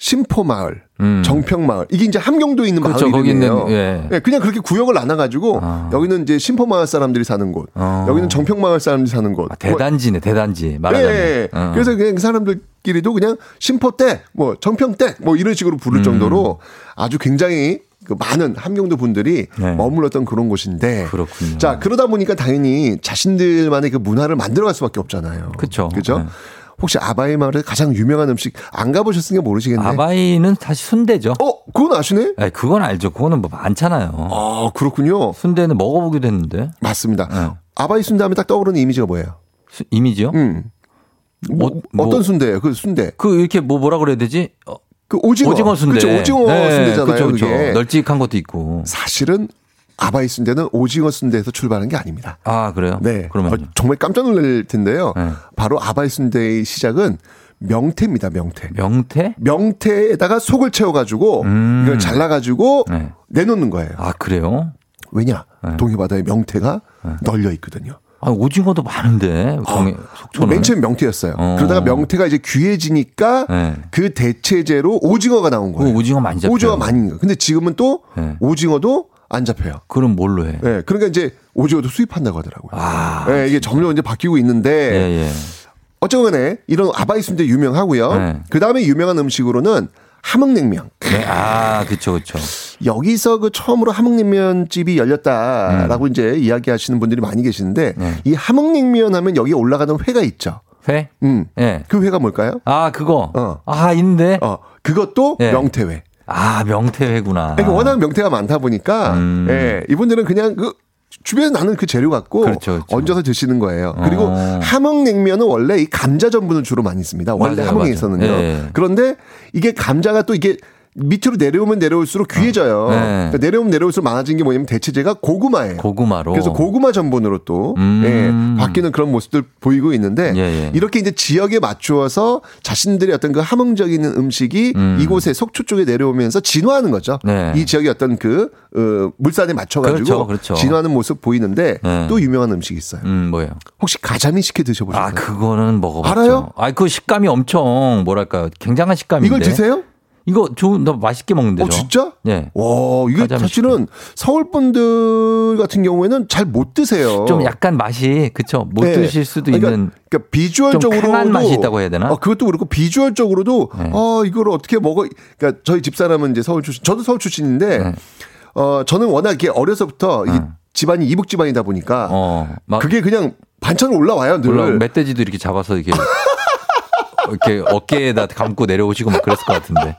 심포마을, 음. 정평마을 이게 이제 함경도에 있는 그렇죠. 마을 이름이에요. 예. 예, 그냥 그렇게 구역을 나눠가지고 여기는 이제 심포마을 사람들이 사는 곳, 어. 여기는 정평마을 사람들이 사는 곳. 아, 대단지네, 대단지. 말하자면. 예, 예. 어. 그래서 그냥 그 사람들끼리도 그냥 심포댁, 뭐 정평댁, 뭐 이런 식으로 부를 음. 정도로 아주 굉장히 그 많은 함경도 분들이 네. 머물렀던 그런 곳인데. 그렇군요. 자 그러다 보니까 당연히 자신들만의 그 문화를 만들어갈 수밖에 없잖아요. 그쵸. 그죠? 네. 혹시 아바이 마을에 가장 유명한 음식 안 가보셨으니까 모르시겠네. 아바이는 사실 순대죠. 어, 그건 아시네? 아니, 그건 알죠. 그거는 뭐 많잖아요. 아, 그렇군요. 순대는 먹어보기도 했는데. 맞습니다. 네. 아바이 순대 하면 딱 떠오르는 이미지가 뭐예요? 수- 이미지요? 음. 뭐, 어, 뭐- 어떤 순대예요? 그 순대. 그 이렇게 뭐 뭐라 그래야 되지? 어, 그 오징어. 오징어 순대. 그렇죠. 오징어 네, 순대잖아요. 그쵸, 그쵸. 그게. 널찍한 것도 있고. 사실은 아바이 순대는 오징어 순대에서 출발한 게 아닙니다. 아, 그래요? 네. 그러면 어, 정말 깜짝 놀랄 텐데요. 네. 바로 아바이 순대의 시작은 명태입니다. 명태. 명태? 명태에다가 속을 채워가지고 음. 이걸 잘라가지고 네. 내놓는 거예요. 아, 그래요? 왜냐? 네. 동해바다에 명태가 널려 있거든요. 아, 오징어도 많은데. 동해, 속초는. 맨 처음 명태였어요. 어. 그러다가 명태가 이제 귀해지니까 네. 그 대체제로 오징어가 나온 그 거예요. 오징어 많이 잡혀요. 오징어 많이. 근데 지금은 또 네. 오징어도 안 잡혀요. 그럼 뭘로 해? 네, 그러니까 이제 오징어도 수입한다고 하더라고요. 아. 네, 이게 점점 이제 바뀌고 있는데 예, 예. 어쨌거나 이런 아바이 순대 유명하고요. 네. 그 다음에 유명한 음식으로는 함흥냉면. 네, 아, 그쵸, 그쵸. 여기서 그 처음으로 함흥냉면 집이 열렸다라고 이제 이야기하시는 분들이 많이 계시는데 네. 이 함흥냉면 하면 여기에 올라가는 회가 있죠. 회? 음. 예. 그 회가 뭘까요? 아, 그거. 어. 아, 있는데. 어, 그것도 예. 명태회. 아, 명태회구나. 그러니까 워낙 명태가 많다 보니까 음. 예, 이분들은 그냥 그 주변에 나는 그 재료 갖고 그렇죠, 그렇죠. 얹어서 드시는 거예요. 그리고 어. 함흥냉면은 원래 이 감자 전분을 주로 많이 씁니다. 원래 함흥에서는요. 맞아요. 예. 그런데 이게 감자가 또 이게 밑으로 내려오면 내려올수록 귀해져요. 네. 그러니까 내려오면 내려올수록 많아진 게 뭐냐면 대체제가 고구마예요. 고구마로. 그래서 고구마 전분으로 또 음. 예, 바뀌는 그런 모습들 보이고 있는데 예, 예. 이렇게 이제 지역에 맞추어서 자신들의 어떤 그 함흥적인 음식이 음. 이곳에 속초 쪽에 내려오면서 진화하는 거죠. 네. 이 지역의 어떤 그 어, 물산에 맞춰가지고 그렇죠, 그렇죠. 진화하는 모습 보이는데 네. 또 유명한 음식이 있어요. 음, 뭐예요? 혹시 가자미 식혜 드셔보셨나요? 아, 그거는 먹어봤죠. 알아요? 아, 그 식감이 엄청 뭐랄까 굉장한 식감인데. 이걸 드세요? 이거 좋은, 너 맛있게 먹는데. 어 진짜? 예. 와 이게 사실은 서울 분들 같은 경우에는 잘 못 드세요. 좀 약간 맛이 그쵸 못 네. 드실 수도 그러니까, 있는 그러니까 비주얼적으로도 좀 맛이 있다고 해야 되나? 어, 그것도 그렇고 비주얼적으로도 네. 어 이걸 어떻게 먹어? 그러니까 저희 집사람은 이제 서울 출신, 저도 서울 출신인데 네. 어 저는 워낙 이게 어려서부터 이게 음. 집안이 이북 집안이다 보니까 어, 막 그게 그냥 반찬 올라와요, 늘. 물론 멧돼지도 이렇게 잡아서 이렇게 (laughs) 이렇게 어깨에다 감고 내려오시고 막 그랬을 것 같은데.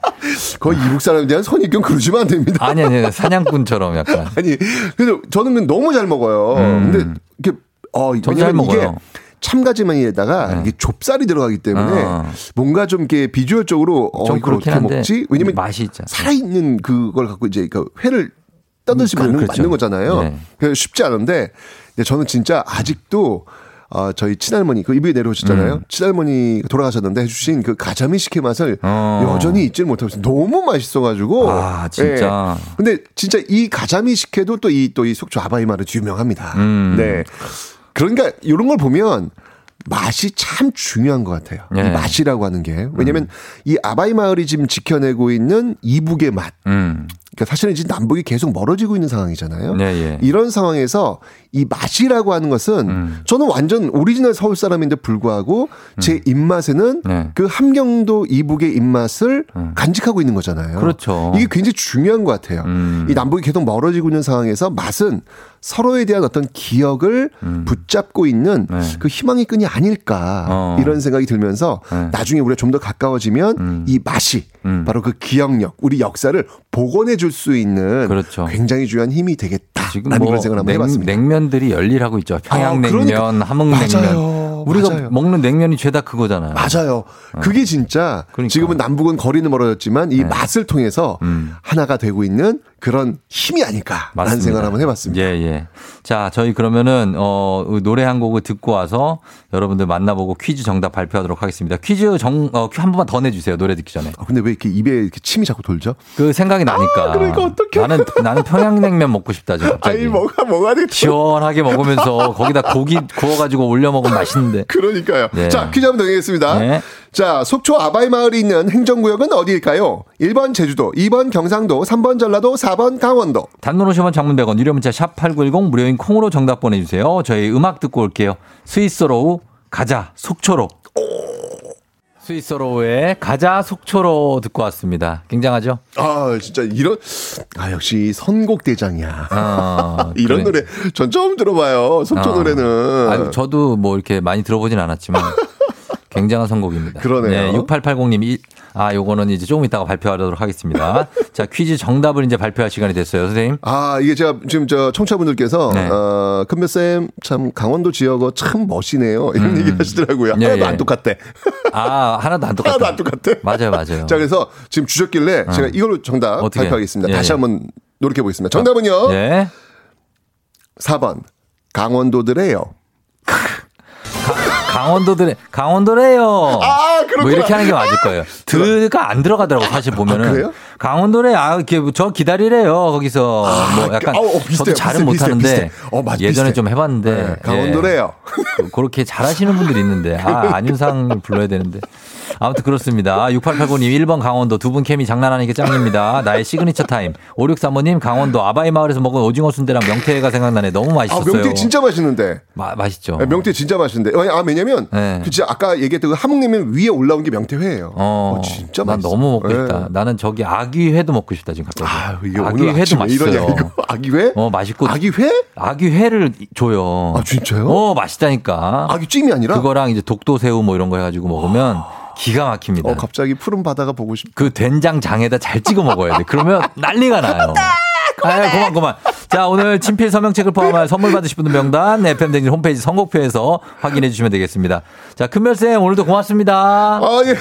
거의 이북 사람에 대한 선입견 그러시면 안 됩니다. 아니 아니 사냥꾼처럼 약간. (laughs) 아니, 근데 저는 너무 잘 먹어요. 음. 근데 이게 어 왜냐면 이게 먹어요. 네. 참가지만이에다가 이게 좁쌀이 들어가기 때문에 어. 뭔가 좀 이렇게 비주얼적으로 어좀 이걸 어떻게 먹지? 왜냐면 맛이 있잖아. 살아있는 그걸 갖고 이제 그 회를 떠듯이 음, 그- 맞는, 그렇죠. 맞는 거잖아요. 네. 쉽지 않은데 저는 진짜 아직도 어, 저희 친할머니, 그 이부에 내려오셨잖아요. 음. 친할머니가 돌아가셨는데 해주신 그 가자미 식혜 맛을 어. 여전히 잊지를 못하고 있어요. 너무 맛있어가지고. 아, 진짜. 예. 근데 진짜 이 가자미 식혜도 또 이 또 이 속초 아바이마르 유명합니다. 음. 네. 그러니까 이런 걸 보면 맛이 참 중요한 것 같아요. 네. 이 맛이라고 하는 게. 왜냐면 이 아바이 마을이 지금 지켜내고 있는 이북의 맛. 음. 그러니까 사실은 지금 남북이 계속 멀어지고 있는 상황이잖아요. 네, 예. 이런 상황에서 이 맛이라고 하는 것은 음. 저는 완전 오리지널 서울 사람인데 불구하고 제 입맛에는 네. 그 함경도 이북의 입맛을 간직하고 있는 거잖아요. 음. 그렇죠. 이게 굉장히 중요한 것 같아요. 음. 이 남북이 계속 멀어지고 있는 상황에서 맛은 서로에 대한 어떤 기억을 붙잡고 있는 음. 네. 그 희망의 끈이 아닐까 어. 이런 생각이 들면서 네. 나중에 우리가 좀 더 가까워지면 이 맛이 음. 바로 그 기억력, 우리 역사를 복원해 줄 수 있는 그렇죠. 굉장히 중요한 힘이 되겠다라는 지금 뭐 그런 생각을 한번 냉, 해봤습니다. 냉면들이 열일하고 있죠. 평양냉면, 그러니까. 함흥냉면. 맞아요. 우리가 맞아요. 먹는 냉면이 죄다 그거잖아요. 맞아요. 그게 진짜 그러니까. 지금은 남북은 거리는 멀어졌지만 이 네. 맛을 통해서 음. 하나가 되고 있는 그런 힘이 아닐까라는. 생각을 한번 해봤습니다. 예, 예. 자, 저희 그러면은, 어, 노래 한 곡을 듣고 와서 여러분들 만나보고 퀴즈 정답 발표하도록 하겠습니다. 퀴즈 정, 어, 한 번만 더 내주세요. 노래 듣기 전에. 아, 근데 왜 이렇게 입에 이렇게 침이 자꾸 돌죠? 그 생각이 나니까. 그러니까 어떡해. 나는, 나는 평양냉면 먹고 싶다, 지금 갑자기. (laughs) 아니 뭐가 뭐가 되겠죠? 시원하게 먹으면서 거기다 고기 구워가지고 올려 먹으면 맛있는 데. 그러니까요. 네. 자, 퀴즈 한번 드리겠습니다. 네. 자, 속초 아바이 마을이 있는 행정구역은 어디일까요? 1번 제주도, 2번 경상도, 3번 전라도, 4번 강원도. 단문 50원 장문 100원 유료 문자 샵 8910 무료인 콩으로 정답 보내주세요. 저희 음악 듣고 올게요. 스위스로우 가자 속초로. 스위스로우의 가자 속초로 듣고 왔습니다. 굉장하죠? 아, 진짜 이런 아 역시 선곡 대장이야. 어, (laughs) 이런 그래. 노래 전 처음 들어봐요. 속초 어. 노래는. 아유, 저도 뭐 이렇게 많이 들어보진 않았지만 (laughs) 굉장한 선곡입니다. 그러네요. 6880님, 아, 요거는 이제 조금 이따가 발표하도록 하겠습니다. (laughs) 자, 퀴즈 정답을 이제 발표할 시간이 됐어요, 선생님. 아, 이게 제가 지금 저 청취자분들께서, 네. 어, 큰별쌤 참 강원도 지역어 참 멋이네요. 이런 얘기 하시더라고요. 예, 하나도 예. 안 똑같대. 아, 하나도 안 똑같아. (laughs) 하나도 안 똑같대. 맞아요, 맞아요. 자, 그래서 지금 주셨길래 제가 이걸로 정답 어. 어떻게? 발표하겠습니다. 예, 다시 예. 한번 노력해 보겠습니다. 정답은요. 예. 4번. 강원도들에요. 강원도들의 강원도래요. 아. 뭐 이렇게 하는 게 맞을 거예요. (laughs) 드가 안 들어가더라고 사실 보면은. 아, 그래요? 강원도래 아 저 기다리래요 거기서 뭐 약간 어, 어, 비슷해요. 저도 잘은 비슷해, 못하는데 비슷해, 비슷해. 어, 맞- 예전에. 좀 해봤는데 네, 강원도래요. 예. 그렇게 잘하시는 분들이 있는데 아 안윤상 불러야 되는데 아무튼 그렇습니다. 6889님 1번 강원도 두 분 케미 장난 아니게 짱입니다. 나의 signature time 5635님 강원도 아바이 마을에서 먹은 오징어 순대랑 명태가 생각나네 너무 아, 맛있었어요. 명태 진짜 맛있는데. 마- 맛있죠. 네, 명태 진짜 맛있는데. 아, 왜냐면, 네. 그 진짜 아까 얘기했던 그 함흥냉면 위에 올라온 게 명태회예요. 어, 어, 진짜 난 맛있어. 너무 먹고 싶다. 네. 나는 저기 아귀회도 먹고 싶다 지금 갑자기. 아, 이게 아귀 오늘 회도 아침에 맛있어요. 이거. (laughs) 아귀회? 어 맛있고 아귀 회? 아귀 회를 줘요. 아, 진짜요? 어 맛있다니까. 아귀 찜이 아니라? 그거랑 이제 독도새우 뭐 이런 거 해가지고 먹으면 기가 막힙니다. 어, 갑자기 푸른 바다가 보고 싶. 그 된장장에다 잘 찍어 먹어야 돼. 그러면 (laughs) 난리가 나요. 아, 그만, 그만. 자, 오늘 친필 서명책을 포함한 선물 받으실 분들 명단 FM댕진 홈페이지 선곡표에서 확인해 주시면 되겠습니다. 자, 큰별 쌤 오늘도 고맙습니다. 아, 예.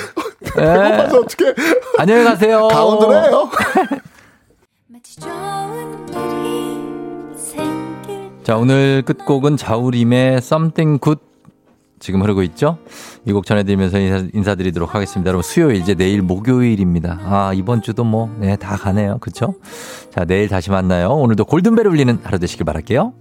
배고파서 어떡해. 안녕히 가세요. 강원도래요. (laughs) 자, 오늘 끝곡은 자우림의 Something Good 지금 흐르고 있죠? 이 곡 전해드리면서 인사, 인사 드리도록 하겠습니다. 여러분, 수요일, 이제 내일 목요일입니다. 아, 이번 주도 뭐, 네, 다 가네요. 그쵸? 자, 내일 다시 만나요. 오늘도 골든벨 울리는 하루 되시길 바랄게요.